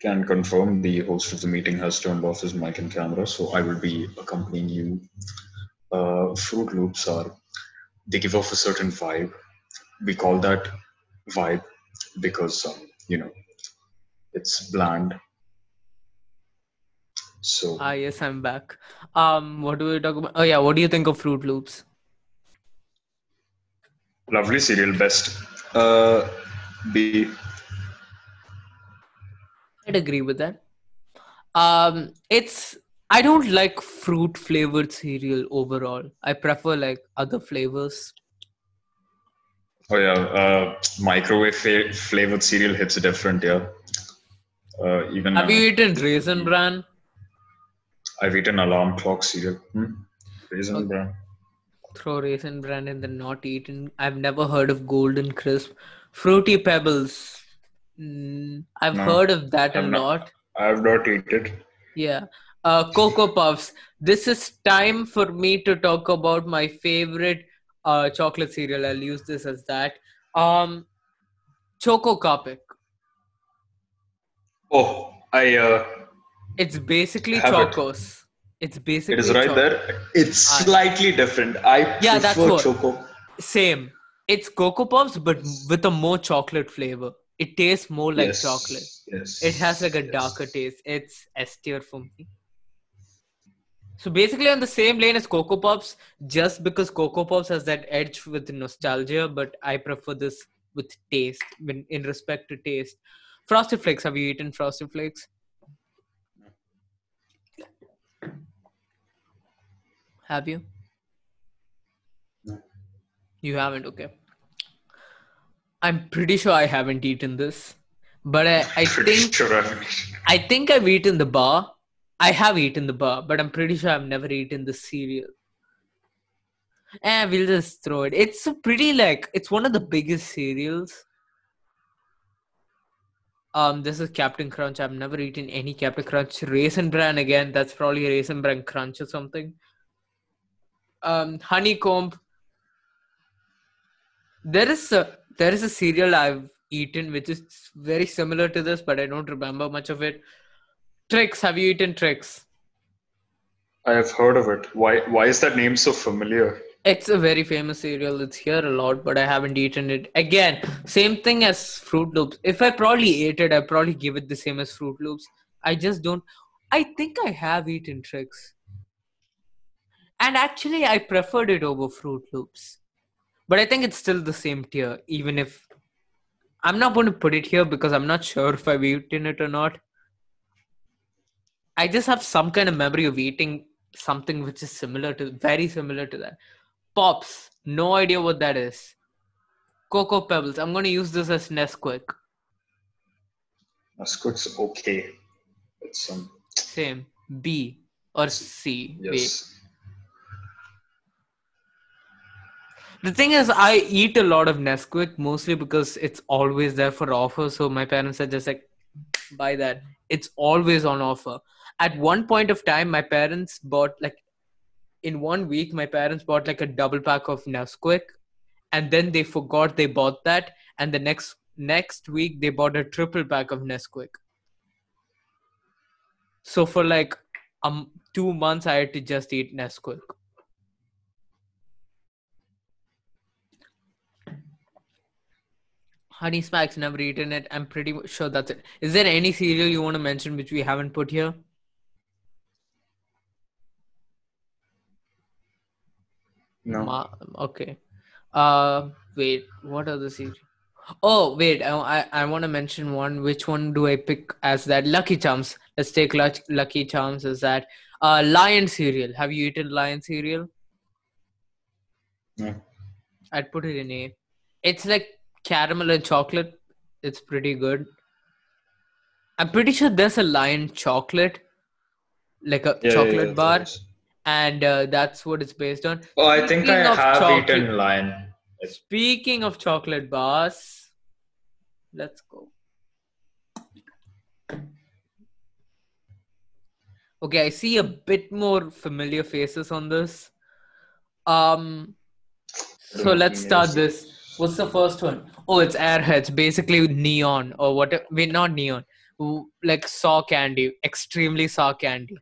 Can confirm the host of the meeting has turned off his mic and camera, so I will be accompanying you. Uh, Froot Loops are they give off a certain vibe. We call that vibe because um, you know it's bland. So Ah, yes, I'm back. Um, what do we talk about? Oh yeah, what do you think of Froot Loops? lovely cereal, best. Uh, the I'd agree with that. Um, it's I don't like fruit flavored cereal overall. I prefer like other flavors. Oh yeah, uh, microwave fa- flavored cereal hits a different. Yeah. Uh, even Have uh, you eaten Raisin Bran? I've eaten alarm clock cereal. Hmm? Raisin Okay. bran. Throw Raisin Bran in the not eaten. I've never heard of Golden Crisp. Fruity Pebbles. Mm, I've No, heard of that a I've not. lot. I've not eaten. Yeah. Uh, Cocoa Puffs. This is time for me to talk about my favorite uh, chocolate cereal. I'll use this as that. Um, Choco Copic. Oh, I. Uh, It's basically Have it. chocos. It's basically it is right choc- there. It's slightly different. I Yeah, that's prefer what- choco. Same. It's Cocoa Puffs, but with a more chocolate flavor. It tastes more like Yes, chocolate. Yes. It has like a yes. darker taste. It's S tier for me. So basically, on the same lane as Cocoa Pops, just because Cocoa Pops has that edge with nostalgia, but I prefer this with taste, when in respect to taste. Frosted Flakes. Have you eaten Frosted Flakes? Have you? No. You haven't. Okay. I'm pretty sure I haven't eaten this, but I, I think sure I haven't eaten. I think I've eaten the bar. I have eaten the bar, but I'm pretty sure I've never eaten the cereal. Eh, we'll just throw it. It's a pretty like it's one of the biggest cereals. Um, this is Captain Crunch. I've never eaten any Captain Crunch. Raisin Bran again. That's probably Raisin Bran Crunch or something. Um, honeycomb. There is a there is a cereal I've eaten which is very similar to this, but I don't remember much of it. Trix. Have you eaten Trix? I have heard of it. Why? Why is that name so familiar? It's a very famous cereal. It's here a lot, but I haven't eaten it. Again, same thing as Froot Loops. If I probably ate it, I'd probably give it the same as Froot Loops. I just don't. I think I have eaten Trix. And actually, I preferred it over Froot Loops. But I think it's still the same tier, even if. I'm not going to put it here because I'm not sure if I've eaten it or not. I just have some kind of memory of eating something which is similar to, very similar to that. Pops, no idea what that is. Cocoa Pebbles, I'm going to use this as Nesquik. Nesquik's okay. It's um. Same. B or C. Wait. Yes. The thing is, I eat a lot of Nesquik mostly because it's always there for offer. So my parents are just like, buy that. It's always on offer. At one point of time, my parents bought like, in one week, my parents bought like a double pack of Nesquik, and then they forgot they bought that, and the next next week they bought a triple pack of Nesquik. So for like um two months, I had to just eat Nesquik. Honey Smacks, never eaten it. I'm pretty sure that's it. Is there any cereal you want to mention which we haven't put here? No. Ma- okay. Uh, wait. What are the cereal? Oh, wait. I I, I want to mention one. Which one do I pick as that? Lucky Charms. Let's take Luck- Lucky Charms as that. Uh, Lion cereal. Have you eaten Lion cereal? No. I'd put it in A. It's like caramel and chocolate. It's pretty good. I'm pretty sure there's a lion chocolate, like a Yeah, yeah, chocolate yeah, bar, there is. And uh, that's what it's based on. Oh, I think I have chocolate- eaten lion. Speaking of chocolate bars, let's go. Okay, I see a bit more familiar faces on this. Um, so let's start this. What's the first one? Oh, it's Airheads, basically neon or what? Wait, not neon. Like saw candy, extremely saw candy.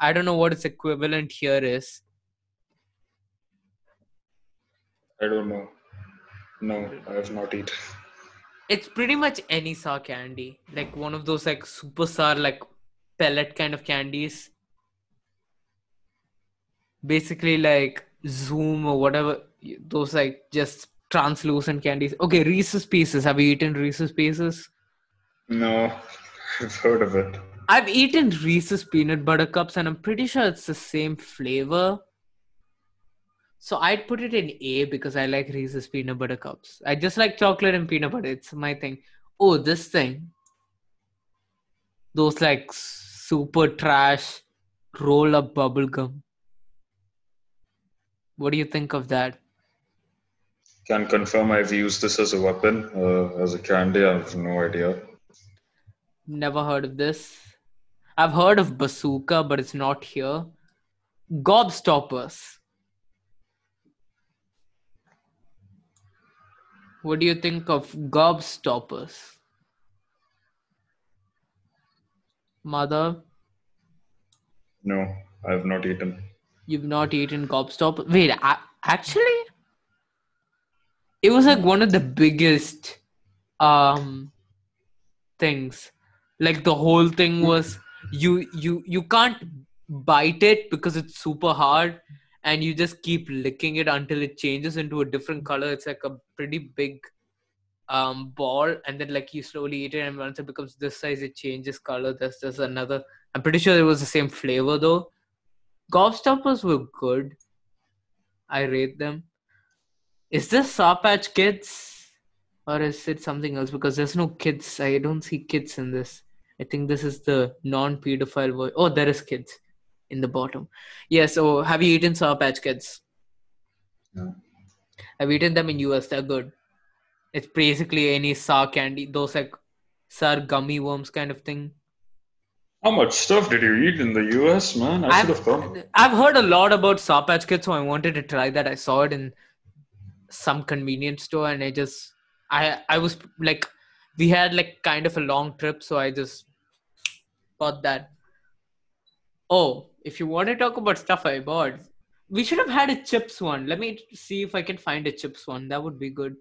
I don't know what its equivalent here is. I don't know. No, I have not eaten. it's pretty much any sour candy like one of those like super sour like pellet kind of candies basically like zoom or whatever those like just translucent candies okay reese's pieces have you eaten reese's pieces No, I've heard of it. I've eaten reese's peanut butter cups and i'm pretty sure it's the same flavor. So i'd put it in a because i like reese's peanut butter cups. I just like chocolate and peanut butter. It's my thing. Oh this thing. Those like super trash roll up bubble gum. What do you think of that? Can confirm I've used this as a weapon, uh, as a candy. I have no idea. never heard of this i've heard of bazooka but it's not here gobstoppers what do you think of gobstoppers mother No, I have not eaten. You've not eaten gobstopper? Wait, a- actually, it was like one of the biggest um things. Like the whole thing was you you you can't bite it because it's super hard, and you just keep licking it until it changes into a different color. It's like a pretty big um ball, and then like you slowly eat it, and once it becomes this size, it changes color. There's just another. I'm pretty sure it was the same flavor though. Gobstoppers were good. I rate them. Is this Sour Patch Kids? Or is it something else? Because there's no kids. I don't see kids in this. I think this is the non pedophile voice. Oh, there is kids in the bottom. Yeah, so have you eaten Sour Patch Kids? No. I've eaten them in US. They're good. It's basically any sour candy, those like sour gummy worms kind of thing. How much stuff did you eat in the US, man? I should have come. I've, I've heard a lot about Sour Patch Kids, so I wanted to try that. I saw it in some convenience store, and I just, I, I was like, we had like kind of a long trip, so I just bought that. Oh, if you want to talk about stuff I bought, we should have had a chips one. Let me see if I can find a chips one. That would be good.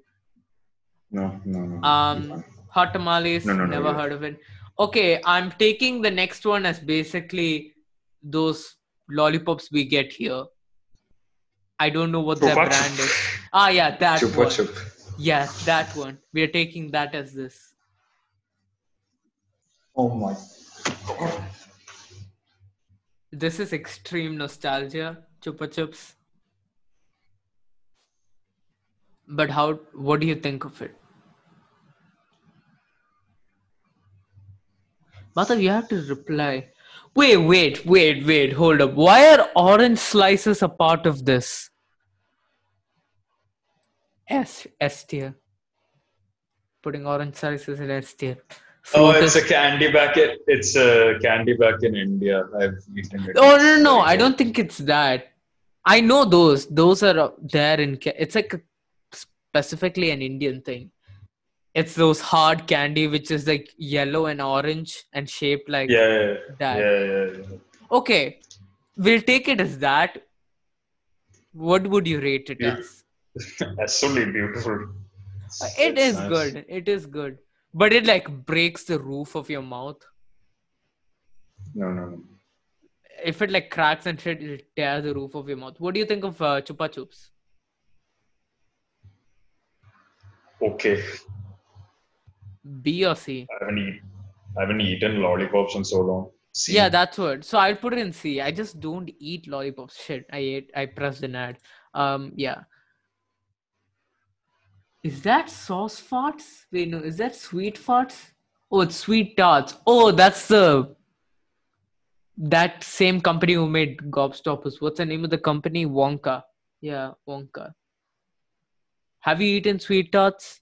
No, no, no. Um, hot tamales. No, no, never heard of it. Okay, I'm taking the next one as basically those lollipops we get here. I don't know what their Chupa brand is. Ah, yeah, that Chupa one. chup. Yes, that one. We are taking that as this. Oh my. This is extreme nostalgia, Chupa Chups. But how? What do you think of it? Madhav, you have to reply. Wait, wait, wait, wait. Hold up. Why are orange slices a part of this? S S tier. Putting orange slices in S tier. Oh, it's is- a candy back. In, it's a candy back in India. I've eaten it. Oh no, no, no! I don't think it's that. I know those. Those are there in. It's like a, specifically an Indian thing. It's those hard candy which is like yellow and orange and shaped like Yeah, yeah, that. yeah, yeah, yeah. Okay, we'll take it as that. What would you rate it Yeah. as? Only beautiful. Uh, It It's is nice. good. It is good, but it like breaks the roof of your mouth. No, no, no. If it like cracks and shit, it'll tear the roof of your mouth. What do you think of uh, Chupa Chups? Okay, B or C? I haven't eaten. I haven't eaten lollipops in so long. See, Yeah, that's what. So I'll put it in C. I just don't eat lollipops. Shit, I ate. I pressed an ad. Um, yeah. Is that sauce farts? Wait, no. Is that sweet farts? Oh, it's sweet tarts. Oh, that's the that same company who made Gobstoppers. What's the name of the company? Wonka. Yeah, Wonka. Have you eaten sweet tarts?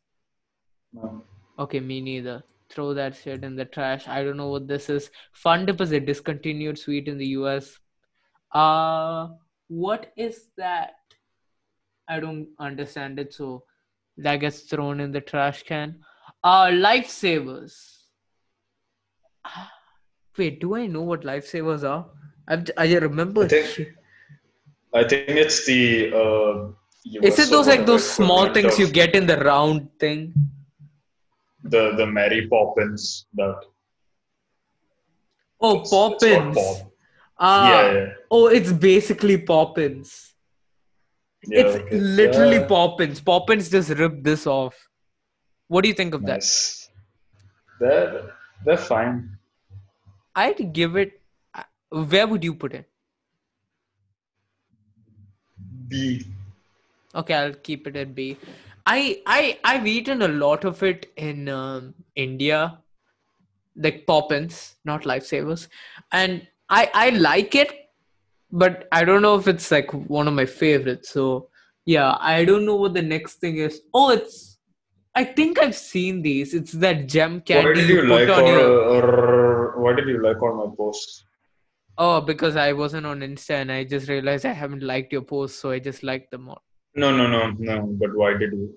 No. Okay, me neither. Throw that shit in the trash. I don't know what this is. Fun Dip is a discontinued sweet in the US. Uh, what is that? I don't understand it, so that gets thrown in the trash can. are lifesavers. Wait, do I know what lifesavers are? I've, I remember. I think- I think it's the. Uh, Is it those like those small things you get in the round thing? The the Mary Poppins that. Oh, it's- it's Poppins. Pop. Ah, yeah, yeah, oh, it's basically Poppins. Yeah. it's okay. literally Yeah, Poppins. Poppins just ripped this off. What do you think of that? nice. They're they're fine. I'd give it. uh, Where would you put it? B. Okay, I'll keep it at B. I I I've eaten a lot of it in um, India, like Poppins, not lifesavers, and I I like it, but I don't know if it's like one of my favorites. So yeah, I don't know what the next thing is. Oh, it's. I think I've seen these. It's that gem candy Why did you you like on or, your. why did you like all my posts? Oh, because I wasn't on Insta and I just realized I haven't liked your post, so I just liked them all. No, no, no, no. But why did you?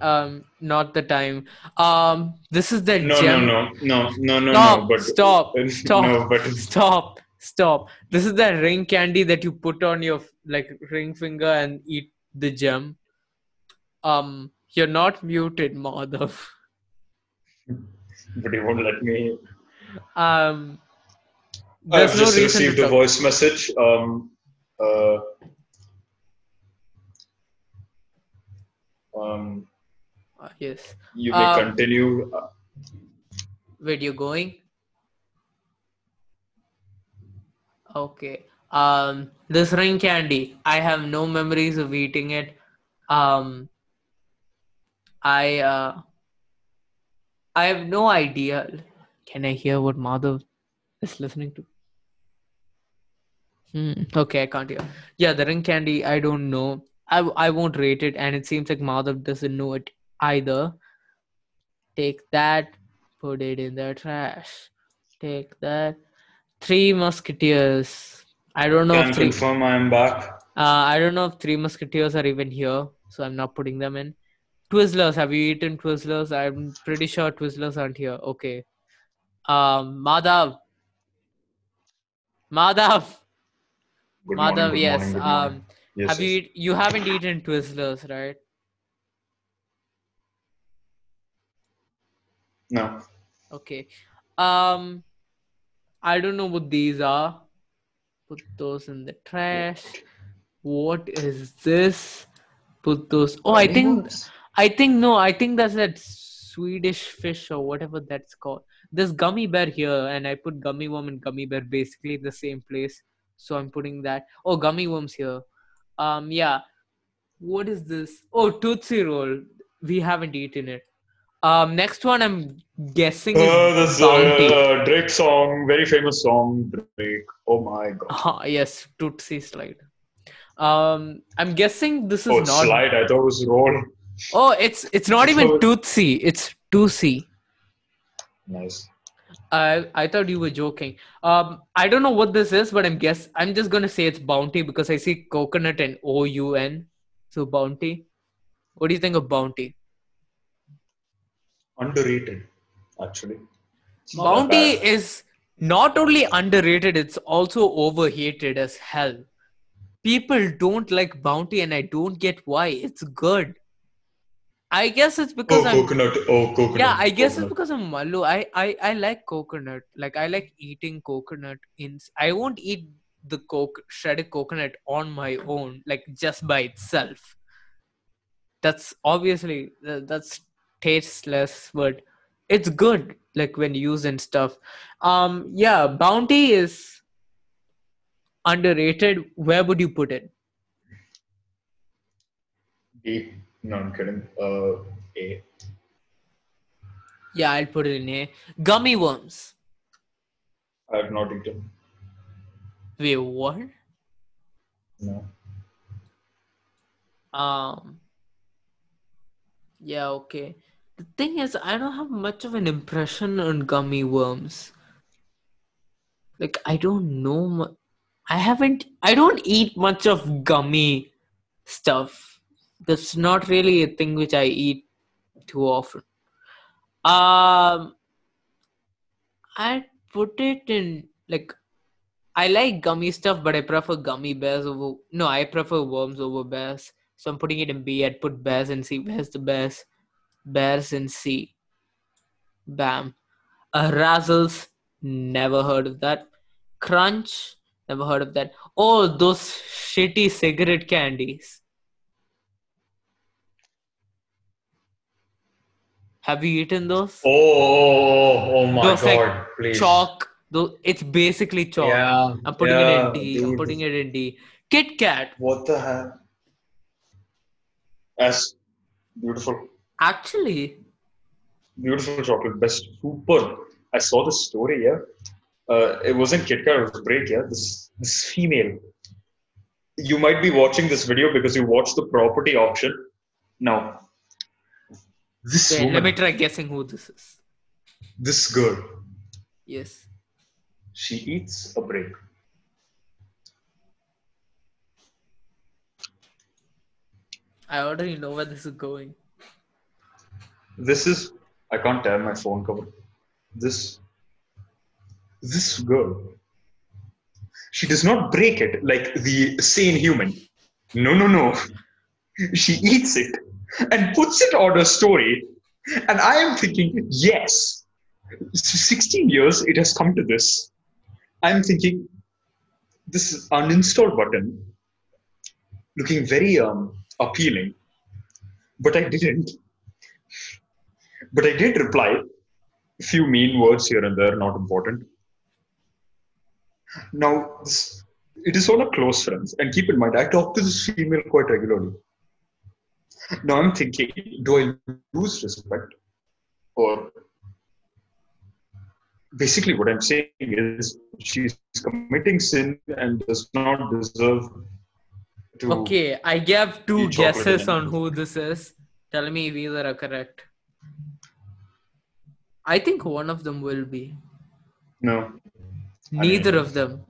Um, not the time. Um, this is the No, gem. no, no, no, no, no, Stop, no. But stop, stop. No, but Stop! Stop! This is the ring candy that you put on your like ring finger and eat the gem. Um, you're not muted, Madhav. but he won't let me. Um, I've no just received a voice message. Um, uh, um, Uh, yes. you may Uh, continue. Where do you going? Okay. Um, this ring candy. I have no memories of eating it. Um, I uh, I have no idea. Can I hear what Madhav is listening to? Hmm. Okay, I can't hear. Yeah, the ring candy. I don't know. I I won't rate it, and it seems like Madhav doesn't know it either. Take that. Put it in the trash. Take that. Three Musketeers. I don't know can if three. confirm I am back. Uh, I don't know if Three Musketeers are even here, so I'm not putting them in. Twizzlers. Have you eaten Twizzlers? I'm pretty sure Twizzlers aren't here. Okay. Um, Madhav. Madhav. Good morning, Madhav. good Yes. morning, good morning. Um, Yes, have you yes. eat, you haven't eaten Twizzlers, right? No. Okay. Um, I don't know what these are. Put those in the trash. What is this? Put those. Oh, I think I think no. I think that's that Swedish fish or whatever that's called. There's gummy bear here, and I put gummy worm and gummy bear basically in the same place. So I'm putting that. Oh, gummy worms here. Um, yeah. What is this? Oh, Tootsie Roll. We haven't eaten it. Um, next one I'm guessing is Uh, this Bounty. uh, Drake song, very famous song, Drake. Oh my god. Ah, yes, Toosie Slide. Um, I'm guessing this is Oh, not. slide. I thought it was roll. Oh, it's it's not even Tootsie. It's Tootsie. Nice. I I thought you were joking. Um, I don't know what this is, but I'm guess I'm just gonna say it's Bounty because I see coconut and O U N, so Bounty. What do you think of Bounty? Underrated, actually. It's Bounty bad. is not only underrated; it's also overhated as hell. People don't like Bounty, and I don't get why. It's good. I guess it's oh, because Oh, I'm coconut. Oh, coconut. yeah i guess it's because i'm Mallu I, I i like coconut like i like eating coconut in i won't eat the coke shredded coconut on my own like just by itself that's obviously that's tasteless but it's good like when used and stuff um yeah bounty is underrated where would you put it B. No, I'm kidding. Uh, A. Yeah, I'll put it in A. Gummy worms. I have not eaten. Wait, what? No. Um. Yeah, okay. The thing is, I don't have much of an impression on gummy worms. Like, I don't know. Mu- I haven't. I don't eat much of gummy stuff. That's not really a thing which I eat too often. Um, I put it in like I like gummy stuff, but I prefer gummy bears over. No, I prefer worms over bears. So I'm putting it in B. I'd put bears in C. Where's the bears? Bears in C. Bam. Uh, Razzles. Never heard of that. Crunch. Never heard of that. Oh, those shitty cigarette candies. Have you eaten those? Oh, oh, oh, oh my Those, like, god! Please. Chalk. Though it's basically chalk. Yeah. I'm putting it in D. am putting it in D. Kit Kat. What the hell? As beautiful, Actually, beautiful chocolate, best super. I saw this story. Yeah, uh, it wasn't Kit Kat. It was Break. Yeah, this this female. You might be watching this video because you watched the property auction. Now, this wait, woman, let me try guessing who this is. this girl, Yes. she eats a break. I already know where this is going. This is I can't tear my phone cover. This this girl. She does not break it like the sane human. No, no, no. She eats it and puts it on her story. And I am thinking, yes, 16 years it has come to this. I'm thinking, this uninstall button looking very um, appealing. But I didn't. But I did reply a few mean words here and there, not important. Now, this, it is all a close friends. And keep in mind, I talk to this female quite regularly. Now I'm thinking, do I lose respect? Or basically, what I'm saying is she's committing sin and does not deserve. Okay, I gave two guesses on who this is. Tell me if either are correct. I think one of them will be. No. Neither of them.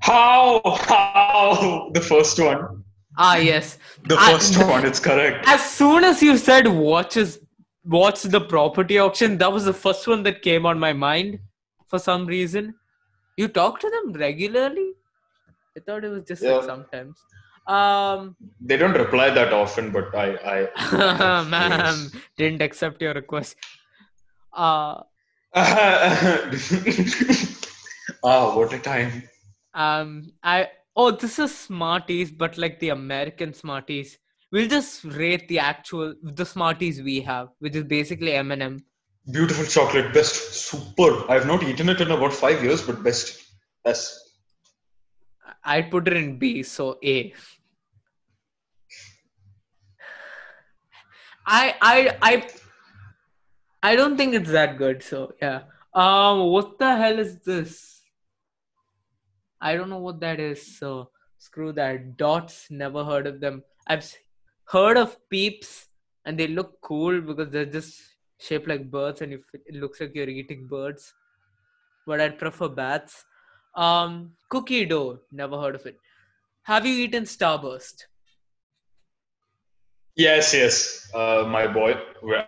How? How? The first one. Ah, yes. The I- first one, it's correct. As soon as you said watches, watch the property auction, that was the first one that came on my mind for some reason. You talk to them regularly? I thought it was just like sometimes. Um, They don't reply that often, but I. I ma'am, didn't accept your request. Uh, ah, what a time. um, I oh, this is Smarties, but like the American Smarties. We'll just rate the actual the Smarties we have, which is basically M&M. Beautiful chocolate, best. Super. I have not eaten it in about five years, but best. Yes. I'd put it in B, so A. I I I I don't think it's that good, so yeah. Um what the hell is this? I don't know what that is, so screw that. Dots, never heard of them. I've heard of peeps and they look cool because they're just shaped like birds and it looks like you're eating birds. But I'd prefer bats. Um, cookie dough. Never heard of it. Have you eaten Starburst? Yes, yes. Uh, my boy.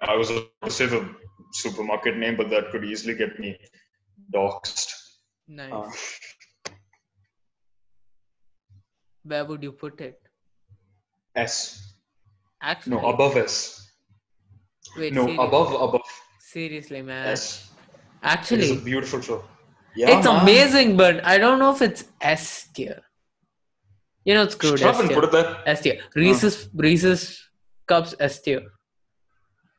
I was about to say the supermarket name, but that could easily get me doxxed. Nice. Uh, Where would you put it? S. Actually, No, above S. Wait, No, seriously, above, above seriously, man. S. It's a Actually, beautiful show. Yeah, it's man. amazing, but I don't know if it's S tier. You know, it's screwed up S tier. S tier. Reese's Reese's cups S tier.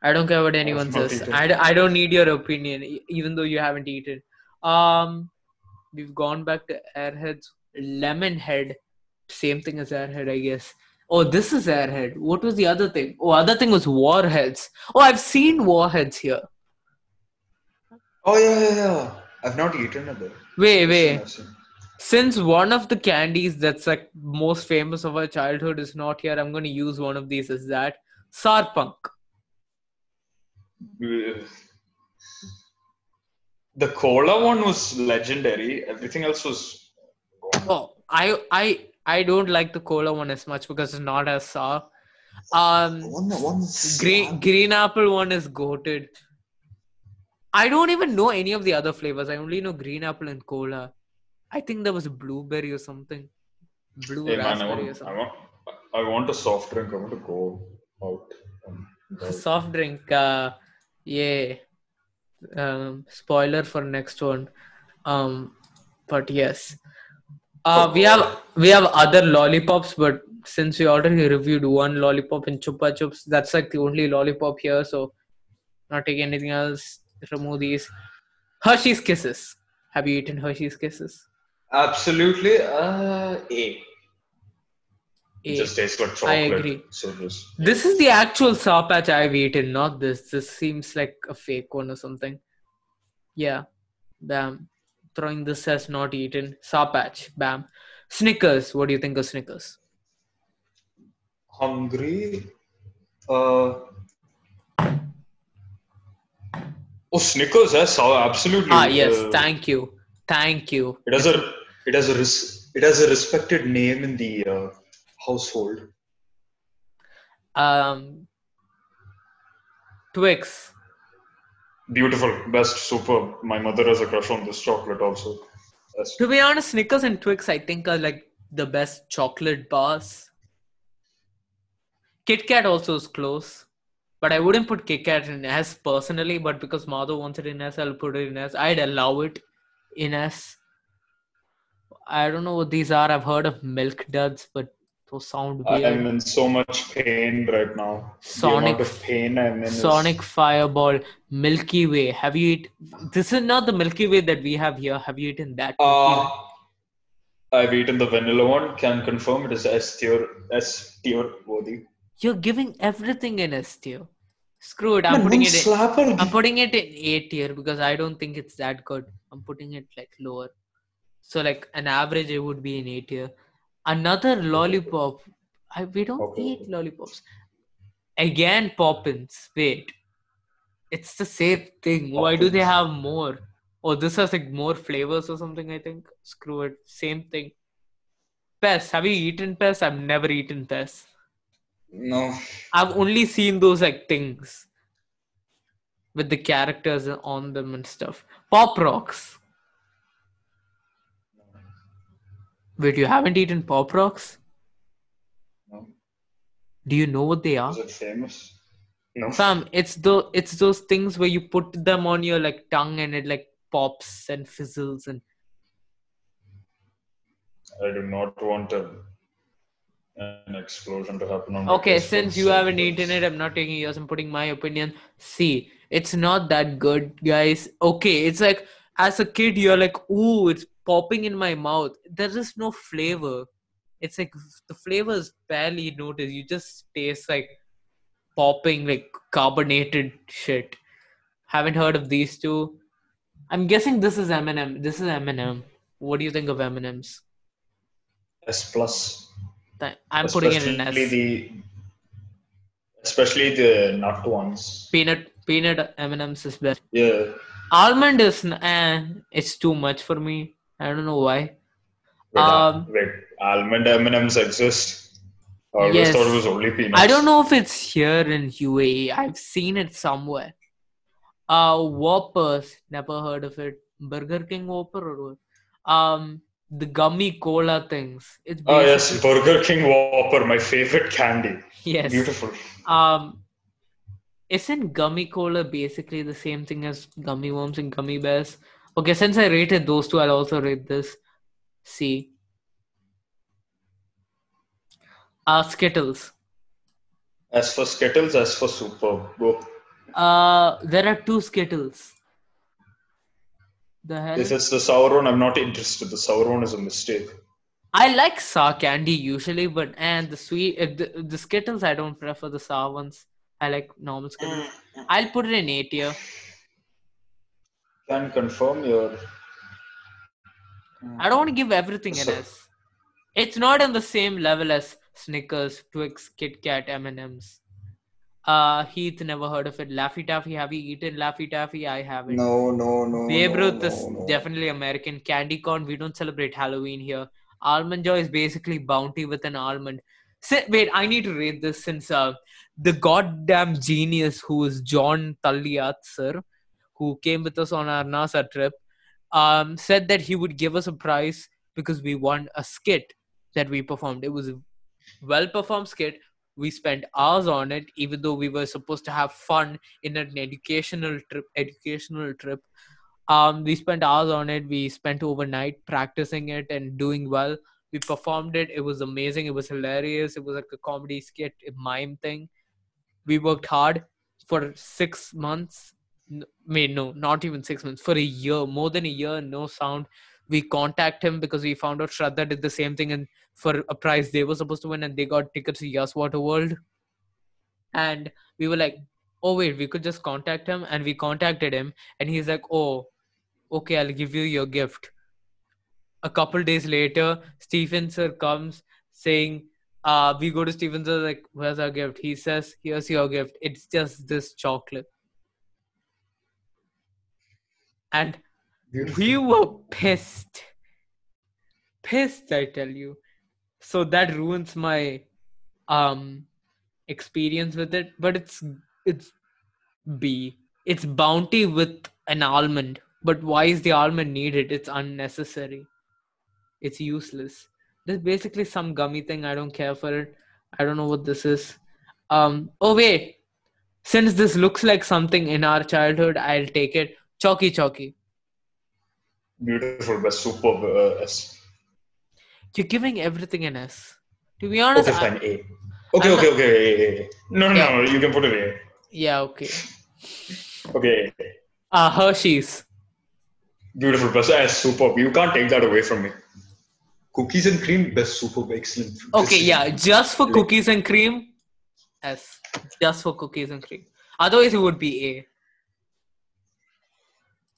I don't care what anyone says. I, I, don't need your opinion, even though you haven't eaten. Um, we've gone back to Airheads. Lemon Head, same thing as Airhead, I guess. Oh, this is Airhead. What was the other thing? Oh, other thing was Warheads. Oh, I've seen Warheads here. Oh yeah, yeah, yeah. I've not eaten it though. Wait, wait. Since one of the candies that's like most famous of our childhood is not here, I'm going to use one of these as that. Sarpunk. The cola one was legendary. Everything else was. Oh, I I I don't like the cola one as much because it's not as sour. Um, One, one green green apple one is goated. I don't even know any of the other flavors. I only know green apple and cola. I think there was blueberry or something. Blue Hey man, I raspberry or want, I something. want, I want a soft drink. I want to go out. and go. Soft drink. Uh, yeah. Um, spoiler for next one. Um, but yes. Uh, we have we have other lollipops, but since we already reviewed one lollipop in Chupa Chups, that's like the only lollipop here. So, not taking anything else. Remove these. Hershey's Kisses. Have you eaten Hershey's Kisses? Absolutely. Uh, A. It A. just tastes like chocolate. I agree. So just. This is the actual Sour Patch I've eaten, not this. This seems like a fake one or something. Yeah. Bam. Throwing this as not eaten. Sour Patch. Bam. Snickers. What do you think of Snickers? hungry. Uh, oh, Snickers, yes, oh, absolutely. Ah, yes. Uh, Thank you. Thank you. it has a it has a res- it has a respected name in the uh, household. Um, Twix. Beautiful, best, superb. My mother has a crush on this chocolate also. Yes. To be honest, Snickers and Twix, I think, are like the best chocolate bars. Kit Kat also is close, but I wouldn't put Kit Kat in S personally. But because Madhav wants it in S, I'll put it in S. I'd allow it in S. I don't know what these are. I've heard of Milk Duds, but those sound I'm in so much pain right now. Sonic- pain I'm in. is- Sonic Fireball, Milky Way. Have you eaten? This is not the Milky Way that we have here. Have you eaten that? Uh, I've eaten the vanilla one. Can confirm it is S tier, S tier worthy. You're giving everything in S tier. Screw it. I'm Man, putting it. In, slapper. I'm putting it in A tier because I don't think it's that good. I'm putting it like lower. So like an average, it would be in A tier. Another lollipop. I, we don't Okay. eat lollipops. Again, Poppins. Wait, it's the same thing. Why do they have more? Oh, this has like more flavors or something. I think. Screw it. Same thing. Pez. Have you eaten Pez? I've never eaten Pez. No. I've only seen those like things with the characters on them and stuff. Pop rocks. Wait, you haven't eaten pop rocks? No. Do you know what they are? Is it famous? No. Fam, it's the it's those things where you put them on your like tongue and it like pops and fizzles and I do not want a, an explosion to happen on Okay, since you haven't eaten it, I'm not taking yours. I'm putting my opinion. See, it's not that good, guys. Okay, it's like as a kid, you're like, ooh, it's popping in my mouth. There is no flavor. It's like the flavor is barely noticed. You just taste like popping, like carbonated shit. Haven't heard of these two. I'm guessing this is M&M. This is M&M. What do you think of M&Ms? S plus. I'm putting it in Especially S. the especially the nut ones. Peanut peanut M&Ms is best. Yeah. Almond is eh, it's too much for me. I don't know why. Wait, Um, wait, almond M&Ms exist. I always Yes. thought it was only peanuts. I don't know if it's here in UAE. I've seen it somewhere. Uh, Whoppers, never heard of it. Burger King Whopper or what? Um, the gummy cola things. It's Oh yes, Burger King Whopper, my favorite candy. yes. Beautiful. Um, isn't gummy cola basically the same thing as gummy worms and gummy bears? Okay, since I rated those two, I'll also rate this. C. Uh, Skittles. As for Skittles, as for Super, go. Uh, there are two Skittles. The hell? If it's the sour one, I'm not interested. The sour one is a mistake. I like sour candy usually, but and the sweet uh, the, the Skittles I don't prefer the sour ones. I like normal Skittles. Mm. I'll put it in A tier. Can confirm your. I don't want to give everything an So- S. It's not on the same level as Snickers, Twix, Kit Kat, M and M's. Uh, Heath never heard of it. Laffy Taffy, have you eaten Laffy Taffy? I haven't. No, no, no. Babe Ruth no, is no. definitely American. Candy corn, we don't celebrate Halloween here. Almond Joy is basically bounty with an almond. Si- wait, I need to rate this since uh, the goddamn genius who is John Talliat, sir, who came with us on our NASA trip, um, said that he would give us a prize because we won a skit that we performed. It was a well performed skit. We spent hours on it, even though we were supposed to have fun in an educational trip. Educational trip. Um we spent hours on it. We spent overnight practicing it and doing well. We performed it. It was amazing. It was hilarious. It was like a comedy skit a mime thing. We worked hard for six months. N- wait no not even six months for a year more than a year no sound we contact him because we found out Shraddha did the same thing and for a prize they were supposed to win and they got tickets to Yes Water World. And we were like oh wait we could just contact him and we contacted him and he's like oh okay i'll give you your gift. A couple days later stephen sir comes saying uh we go to stephen sir like where's our gift? He says here's your gift. It's just this chocolate. And We were pissed. Pissed i tell you. So that ruins my um experience with it but it's it's b. It's bounty with an almond. But why is the almond needed? It's unnecessary. It's useless. There's basically some gummy thing. I don't care for it. I don't know what this is. Um oh wait. Since this looks like something in our childhood i'll take it. Chalky chalky Beautiful, but superb. Uh, S. you're giving everything an s to be honest Okay, fine. A. Okay, I'm okay, okay. A, A. No, no, no. You can put it A. yeah okay Okay. uh hershey's Beautiful, but S. Superb. You can't take that away from me. Cookies and cream, best superb, excellent. Okay, yeah, just for cookies and cream, S. Just for cookies and cream. Otherwise, it would be A.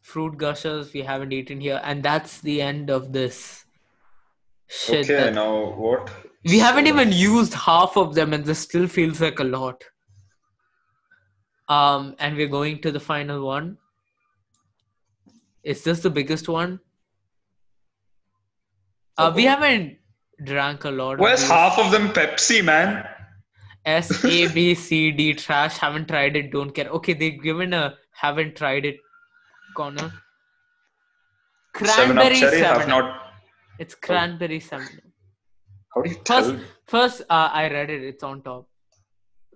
Fruit gushers we haven't eaten here, and that's the end of this shit. Okay, that- now what? we haven't even used half of them, and this still feels like a lot. Um, and we're going to the final one. Is this the biggest one? Uh, we haven't drank a lot. Where's these. half of them Pepsi, man? S A B C D trash. Haven't tried it. Don't care. Okay, they've given a haven't tried it corner. Seven Up Cranberry seven. not. It's cranberry seven. How do you tell? First, first uh, I read it. It's on top,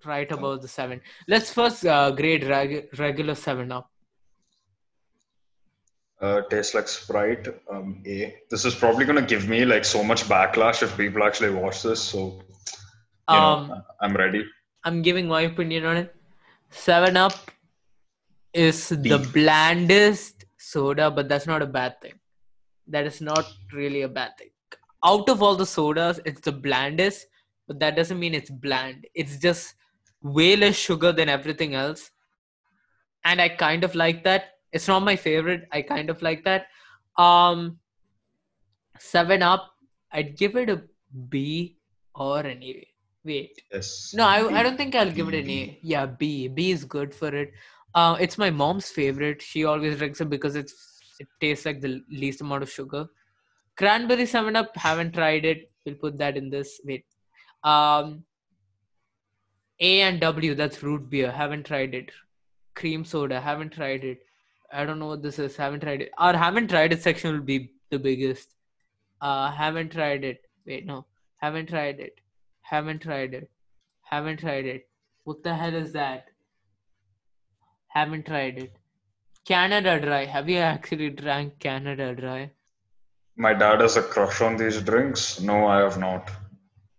right above the seven. Let's first uh, grade reg- regular seven up. Uh, tastes like Sprite. Um, A. This is probably gonna give me like so much backlash if people actually watch this. So, Um, know, I'm ready. I'm giving my opinion on it. Seven Up is the blandest soda, but that's not a bad thing. That is not really a bad thing. Out of all the sodas, it's the blandest, but that doesn't mean it's bland. It's just way less sugar than everything else. And I kind of like that. It's not my favorite. I kind of like that. Um Seven Up, I'd give it a B or an A. Wait. Yes. No, I, I don't think I'll give it an. A. Yeah, B. B is good for it. Uh, it's my mom's favorite. She always drinks it because it's it tastes like the least amount of sugar. Cranberry Seven Up, haven't tried it. We'll put that in this. Wait. Um, A and W, that's root beer. Haven't tried it. Cream soda, haven't tried it. I don't know what this is. Haven't tried it. Our haven't tried it section will be the biggest. Uh, haven't tried it. Wait, no. Haven't tried it. Haven't tried it. Haven't tried it. What the hell is that? Haven't tried it. Canada Dry. Have you actually drank Canada Dry? My dad has a crush on these drinks. No, I have not.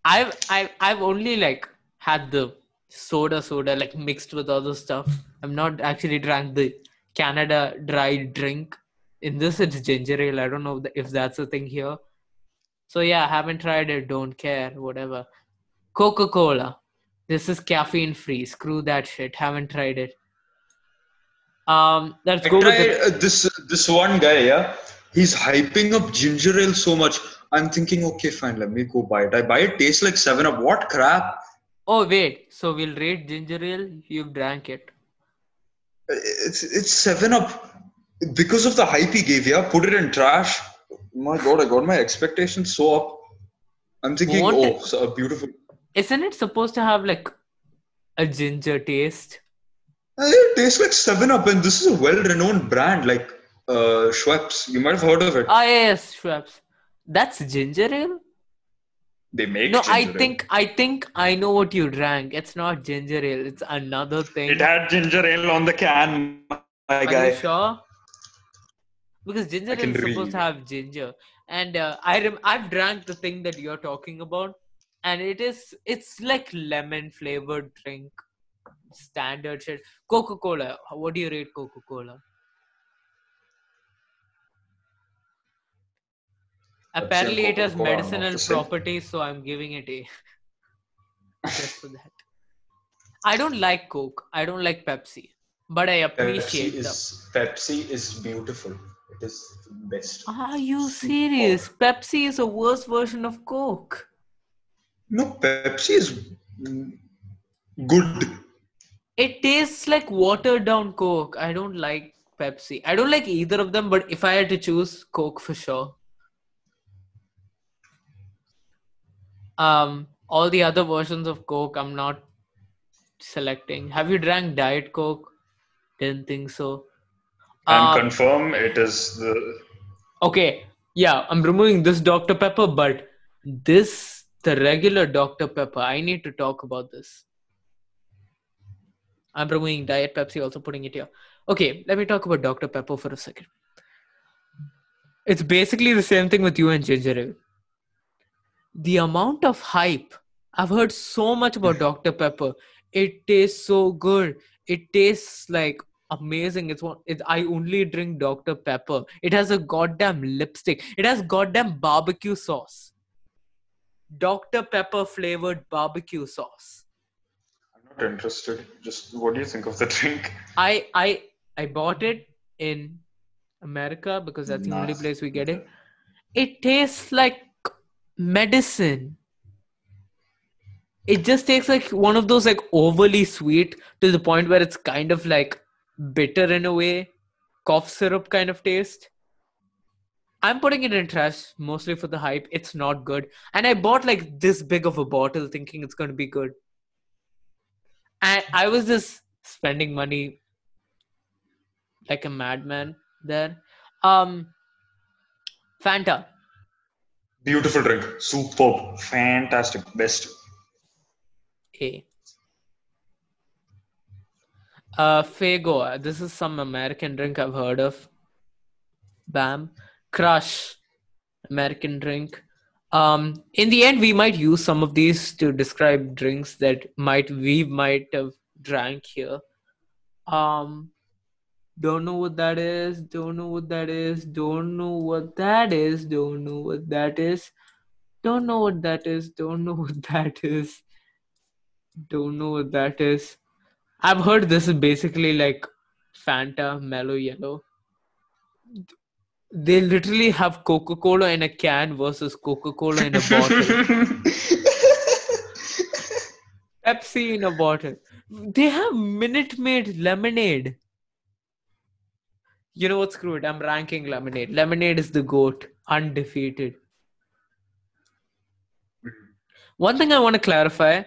I've I've I've only like had the soda soda like mixed with other stuff. I've not actually drank the Canada Dry drink. In this, it's ginger ale. I don't know if that's a thing here. So yeah, haven't tried it. Don't care. Whatever. Coca Cola. This is caffeine free. Screw that shit. Haven't tried it. Um, let's I go with the, uh, this this one guy, yeah. He's hyping up ginger ale so much. I'm thinking, okay, fine, let me go buy it. I buy it, tastes like Seven Up. What crap! Oh wait, so we'll rate ginger ale. You've drank it. It's it's Seven Up because of the hype he gave. Yeah, put it in trash. My God, I got my expectations so up. I'm thinking, Won't oh, it- so beautiful. Isn't it supposed to have like a ginger taste? Uh, It tastes like Seven Up, and this is a well-renowned brand like uh, Schweppes. You might have heard of it. Ah yes, Schweppes. That's ginger ale. they make. No, I ale. think I think I know what you drank. It's not ginger ale. It's another thing. it had ginger ale on the can. My Are guy. you sure? Because ginger I ale can is supposed to have ginger, and uh, I rem- I've drank the thing that you're talking about, and it is it's like lemon flavored drink, standard shit. Coca Cola. What do you rate Coca Cola? Apparently, it has Coca-Cola are not medicinal properties, so I'm giving it a. Just for that. I don't like Coke. I don't like Pepsi, but I uh, Pepsi appreciate them. is Pepsi is beautiful. It is the best. Are you serious? Pepsi is a worse version of Coke. No, Pepsi is good. It tastes like watered down Coke. I don't like Pepsi. I don't like either of them, but if I had to choose, Coke for sure. Um, all the other versions of Coke, I'm not selecting. Have you drank Diet Coke? Didn't think so. And Um, confirm it is the Okay, yeah, I'm removing this Dr. Pepper, but this, the regular Dr. Pepper, I need to talk about this. I'm removing Diet Pepsi, also putting it here. Okay, let me talk about Dr. Pepper for a second. It's basically the same thing with you and ginger ale. The amount of hype, I've heard so much about Dr. Pepper. It tastes so good. It tastes like amazing. It's one. It's I only drink Dr. Pepper. It has a goddamn lipstick. It has goddamn barbecue sauce. Dr. Pepper flavored barbecue sauce. Not interested. Just what do you think of the drink? I I I bought it in America because that's the only place we get it. It tastes like medicine. It just tastes like one of those like overly sweet to the point where it's kind of like bitter in a way, cough syrup kind of taste. I'm putting it in trash mostly for the hype. It's not good. And I bought like this big of a bottle thinking it's going to be good. And I was just spending money like a madman there. Um, Fanta. Beautiful drink. Superb. Fantastic. Best. A. Uh, Faygo. This is some American drink I've heard of. Bam. Crush. American drink. Um, in the end, we might use some of these to describe drinks that might we might have drank here. Um, don't know what that is. Don't know what that is. Don't know what that is. Don't know what that is. Don't know what that is. Don't know what that is. Don't know what that is. I've heard this is basically like Fanta Mellow Yellow. They literally have Coca Cola in a can versus Coca Cola in a bottle. Pepsi in a bottle. They have Minute Maid lemonade. You know what? Screw it. I'm ranking lemonade. Lemonade is the goat, undefeated. One thing I want to clarify.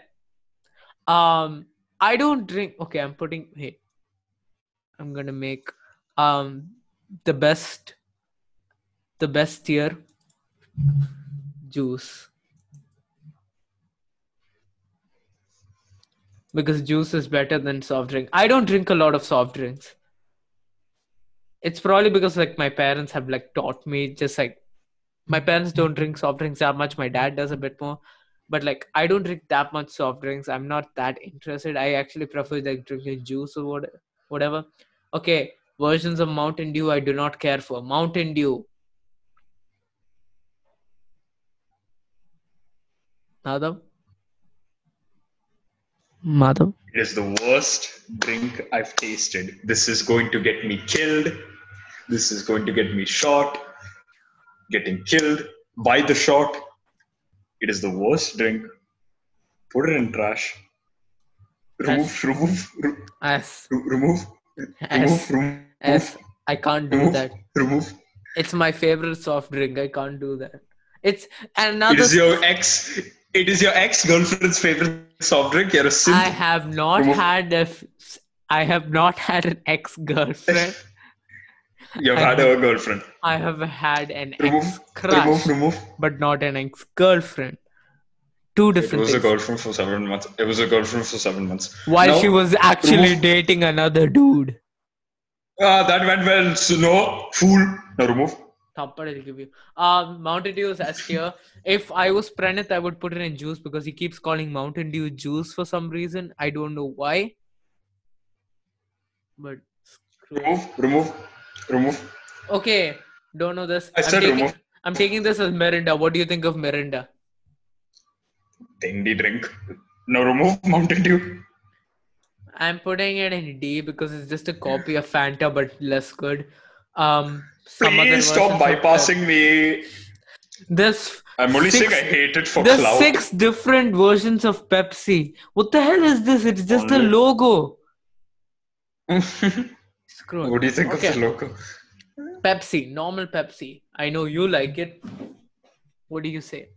Um, I don't drink. Okay, I'm putting. Hey, I'm gonna make um the best, the best tier juice because juice is better than soft drink. I don't drink a lot of soft drinks. It's probably because like my parents have like taught me just like my parents don't drink soft drinks that much. My dad does a bit more, but like I don't drink that much soft drinks. I'm not that interested. I actually prefer like drinking juice or what, whatever. Okay, versions of Mountain Dew I do not care for. Mountain Dew. Madhav? Madhav? It is the worst drink I've tasted. This is going to get me killed. This is going to get me shot. Getting killed by the shot. It is the worst drink. Put it in trash. Remove, remove, re- S. re- remove, S. remove, remove, S. I can't do remove, that. remove. It's my favorite soft drink. I can't do that. It's another. is your ex. It is your ex girlfriend's favorite soft drink. You're a simp. I have not had a. f- I have not had an ex girlfriend. You've I had have- a girlfriend. I have had an Remove, ex crush, remove, remove. but not an ex girlfriend. Two different. It was a girlfriend for seven months. It was a girlfriend for seven months. While she was actually remove- dating another dude. Ah, that went well. So no, fool. Now remove. Thappad I'll give you. Um, Mountain Dew is S tier. If I was Pranit, I would put it in juice because he keeps calling Mountain Dew juice for some reason. I don't know why. But screw. Remove, remove, remove. okay, don't know this. I I'm said taking, remove. I'm taking this as Mirinda. What do you think of Mirinda? Tindi drink. No, remove Mountain Dew. I'm putting it in D because it's just a copy of Fanta but less good. Um, Please stop bypassing me. Pep- This I'm only Six- saying I hate it for There's clout. six different versions of Pepsi. What the hell is this? It's just a Only- logo. Screw it. What do you think Okay. of the logo? Pepsi, normal Pepsi. I know you like it. What do you say?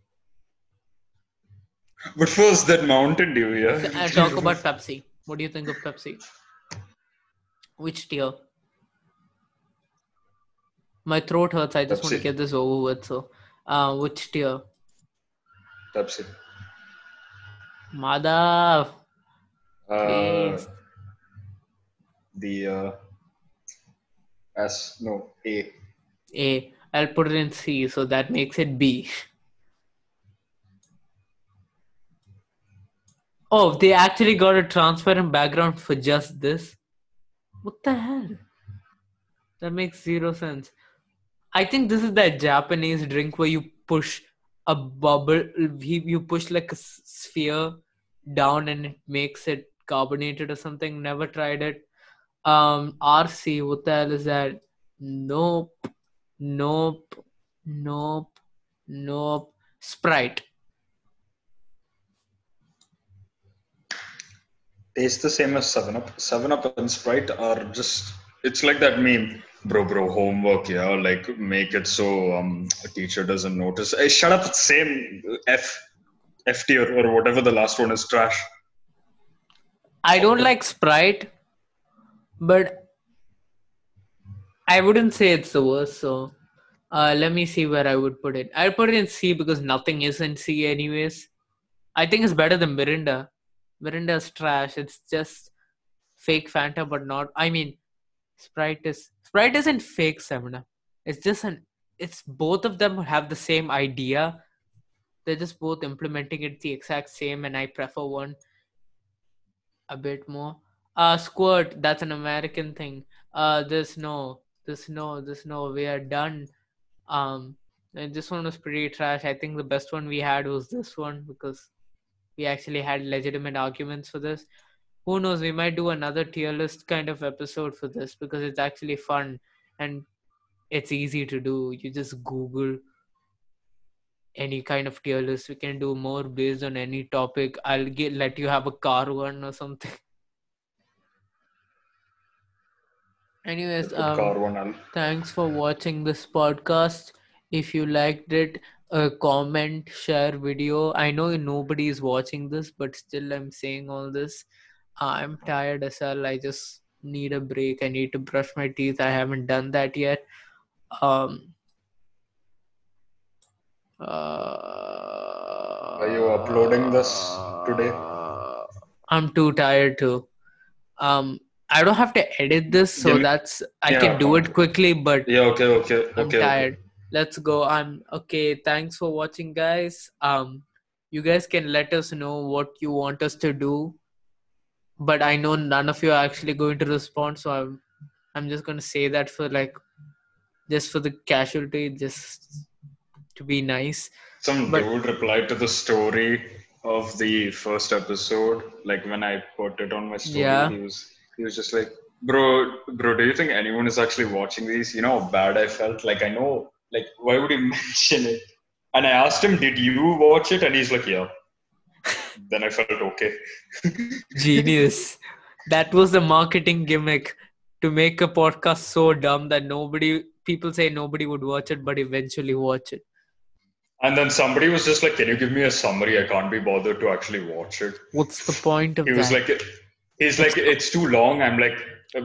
But first, that Mountain Dew, yeah. I talk about Pepsi. What do you think of Pepsi? Which tier? My throat hurts. I just want to get this over with. So, uh, which tier? Pepsi. Madhav. Uh, the uh, S no A. A. I'll put it in C, so that makes it B. Oh, they actually got a transparent background for just this. What the hell? That makes zero sense. I think this is that Japanese drink where you push a bubble, you push like a sphere down and it makes it carbonated or something. Never tried it. Um, RC, what the hell is that? Nope. Nope. Nope. Nope. Sprite. Tastes the same as Seven Up. Seven Up and Sprite are just. It's like that meme, bro, bro. Homework, yeah. Like make it so um a teacher doesn't notice. Hey, shut up. Same F, F tier or whatever the last one is. Trash. I don't like Sprite, but I wouldn't say it's the worst. So uh, let me see where I would put it. I'll put it in C because nothing is in C anyways. I think it's better than Mirinda. Mirinda is trash. It's just fake Fanta, but not. I mean, Sprite is Sprite isn't fake Seven It's just an. It's both of them have the same idea. They're just both implementing it the exact same, and I prefer one a bit more. Uh, squirt. That's an American thing. Uh, this no, this no, this no. We are done. Um, this one was pretty trash. I think the best one we had was this one because we actually had legitimate arguments for this. Who knows? We might do another tier list kind of episode for this because it's actually fun and it's easy to do. You just Google any kind of tier list. We can do more based on any topic. I'll get let you have a car one or something. Anyways, um, car one. I'll- thanks for watching this podcast. If you liked it, uh, comment, share video. I know nobody is watching this, but still, I'm saying all this. I'm tired as hell. I just need a break. I need to brush my teeth. I haven't done that yet. Um. Uh, Are you uploading this today? I'm too tired to. Um, I don't have to edit this, so Give me- that's I Yeah, can do it quickly. But Yeah. Okay. Okay. I'm Okay. tired. Let's go. I'm okay. Thanks for watching, guys. Um, you guys can let us know what you want us to do, but I know none of you are actually going to respond, so I'm I'm just gonna say that for like just for the casualty, just to be nice. Some But- dude replied to the story of the first episode. Like when I put it on my story, Yeah. he was he was just like, "Bro, bro, do you think anyone is actually watching these? You know how bad I felt. Like I know, like why would you mention it?" And I asked him, "Did you watch it?" And he's like, "Yeah." Then I felt okay. Genius. that was the marketing gimmick to make a podcast so dumb that nobody people say nobody would watch it, but eventually watch it. And then somebody was just like, "Can you give me a summary? I can't be bothered to actually watch it." What's the point of He that? was like, "He's like, it's too long." I'm like,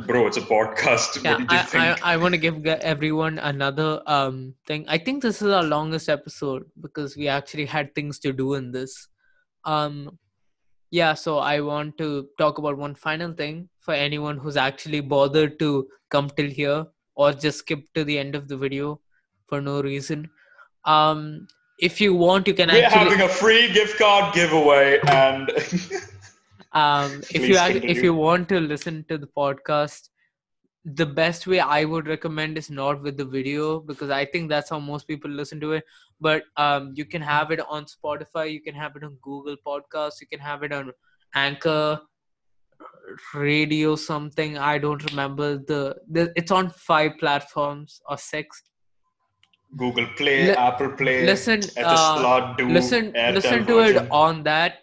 "Bro, it's a podcast. yeah, what did you I, think?" I, I want to give everyone another um thing. I think this is our longest episode because we actually had things to do in this. Um, yeah, so I want to talk about one final thing for anyone who's actually bothered to come till here or just skip to the end of the video for no reason. Um, if you want, you can We're actually having a free gift card giveaway, and um if Please you ac- if you want to listen to the podcast the best way i would recommend is not with the video because i think that's how most people listen to it but um you can have it on spotify you can have it on google podcasts you can have it on anchor radio something i don't remember the, the it's on five platforms or six. Google Play, Li- Apple Play, listen, Etisalat, do listen Airtel listen to it on that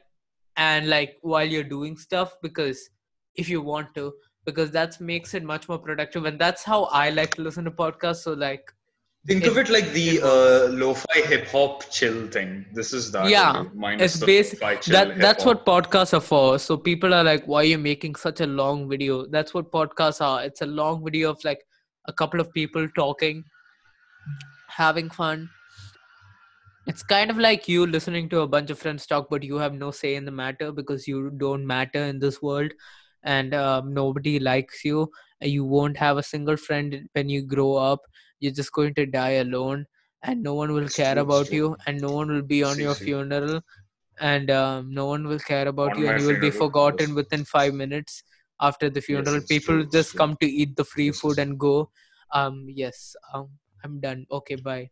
and like while you're doing stuff because if you want to because that makes it much more productive and that's how i like to listen to podcasts. So like Think it- of it like the uh, lo-fi hip hop chill thing. This is that. Yeah, minus it's basic that that's what podcasts are for. So people are like why are you making such a long video? That's what podcasts are. It's a long video of like a couple of people talking having fun. It's kind of like you listening to a bunch of friends talk but you have no say in the matter because you don't matter in this world and um, nobody likes you. You won't have a single friend when you grow up you're just going to die alone and no one will care true, about true. you and no one will be on See, your see. funeral and um, no one will care about On you and you will be forgotten yes. within five minutes after the funeral it's people true, just come to eat the free food and go um yes um i'm done okay bye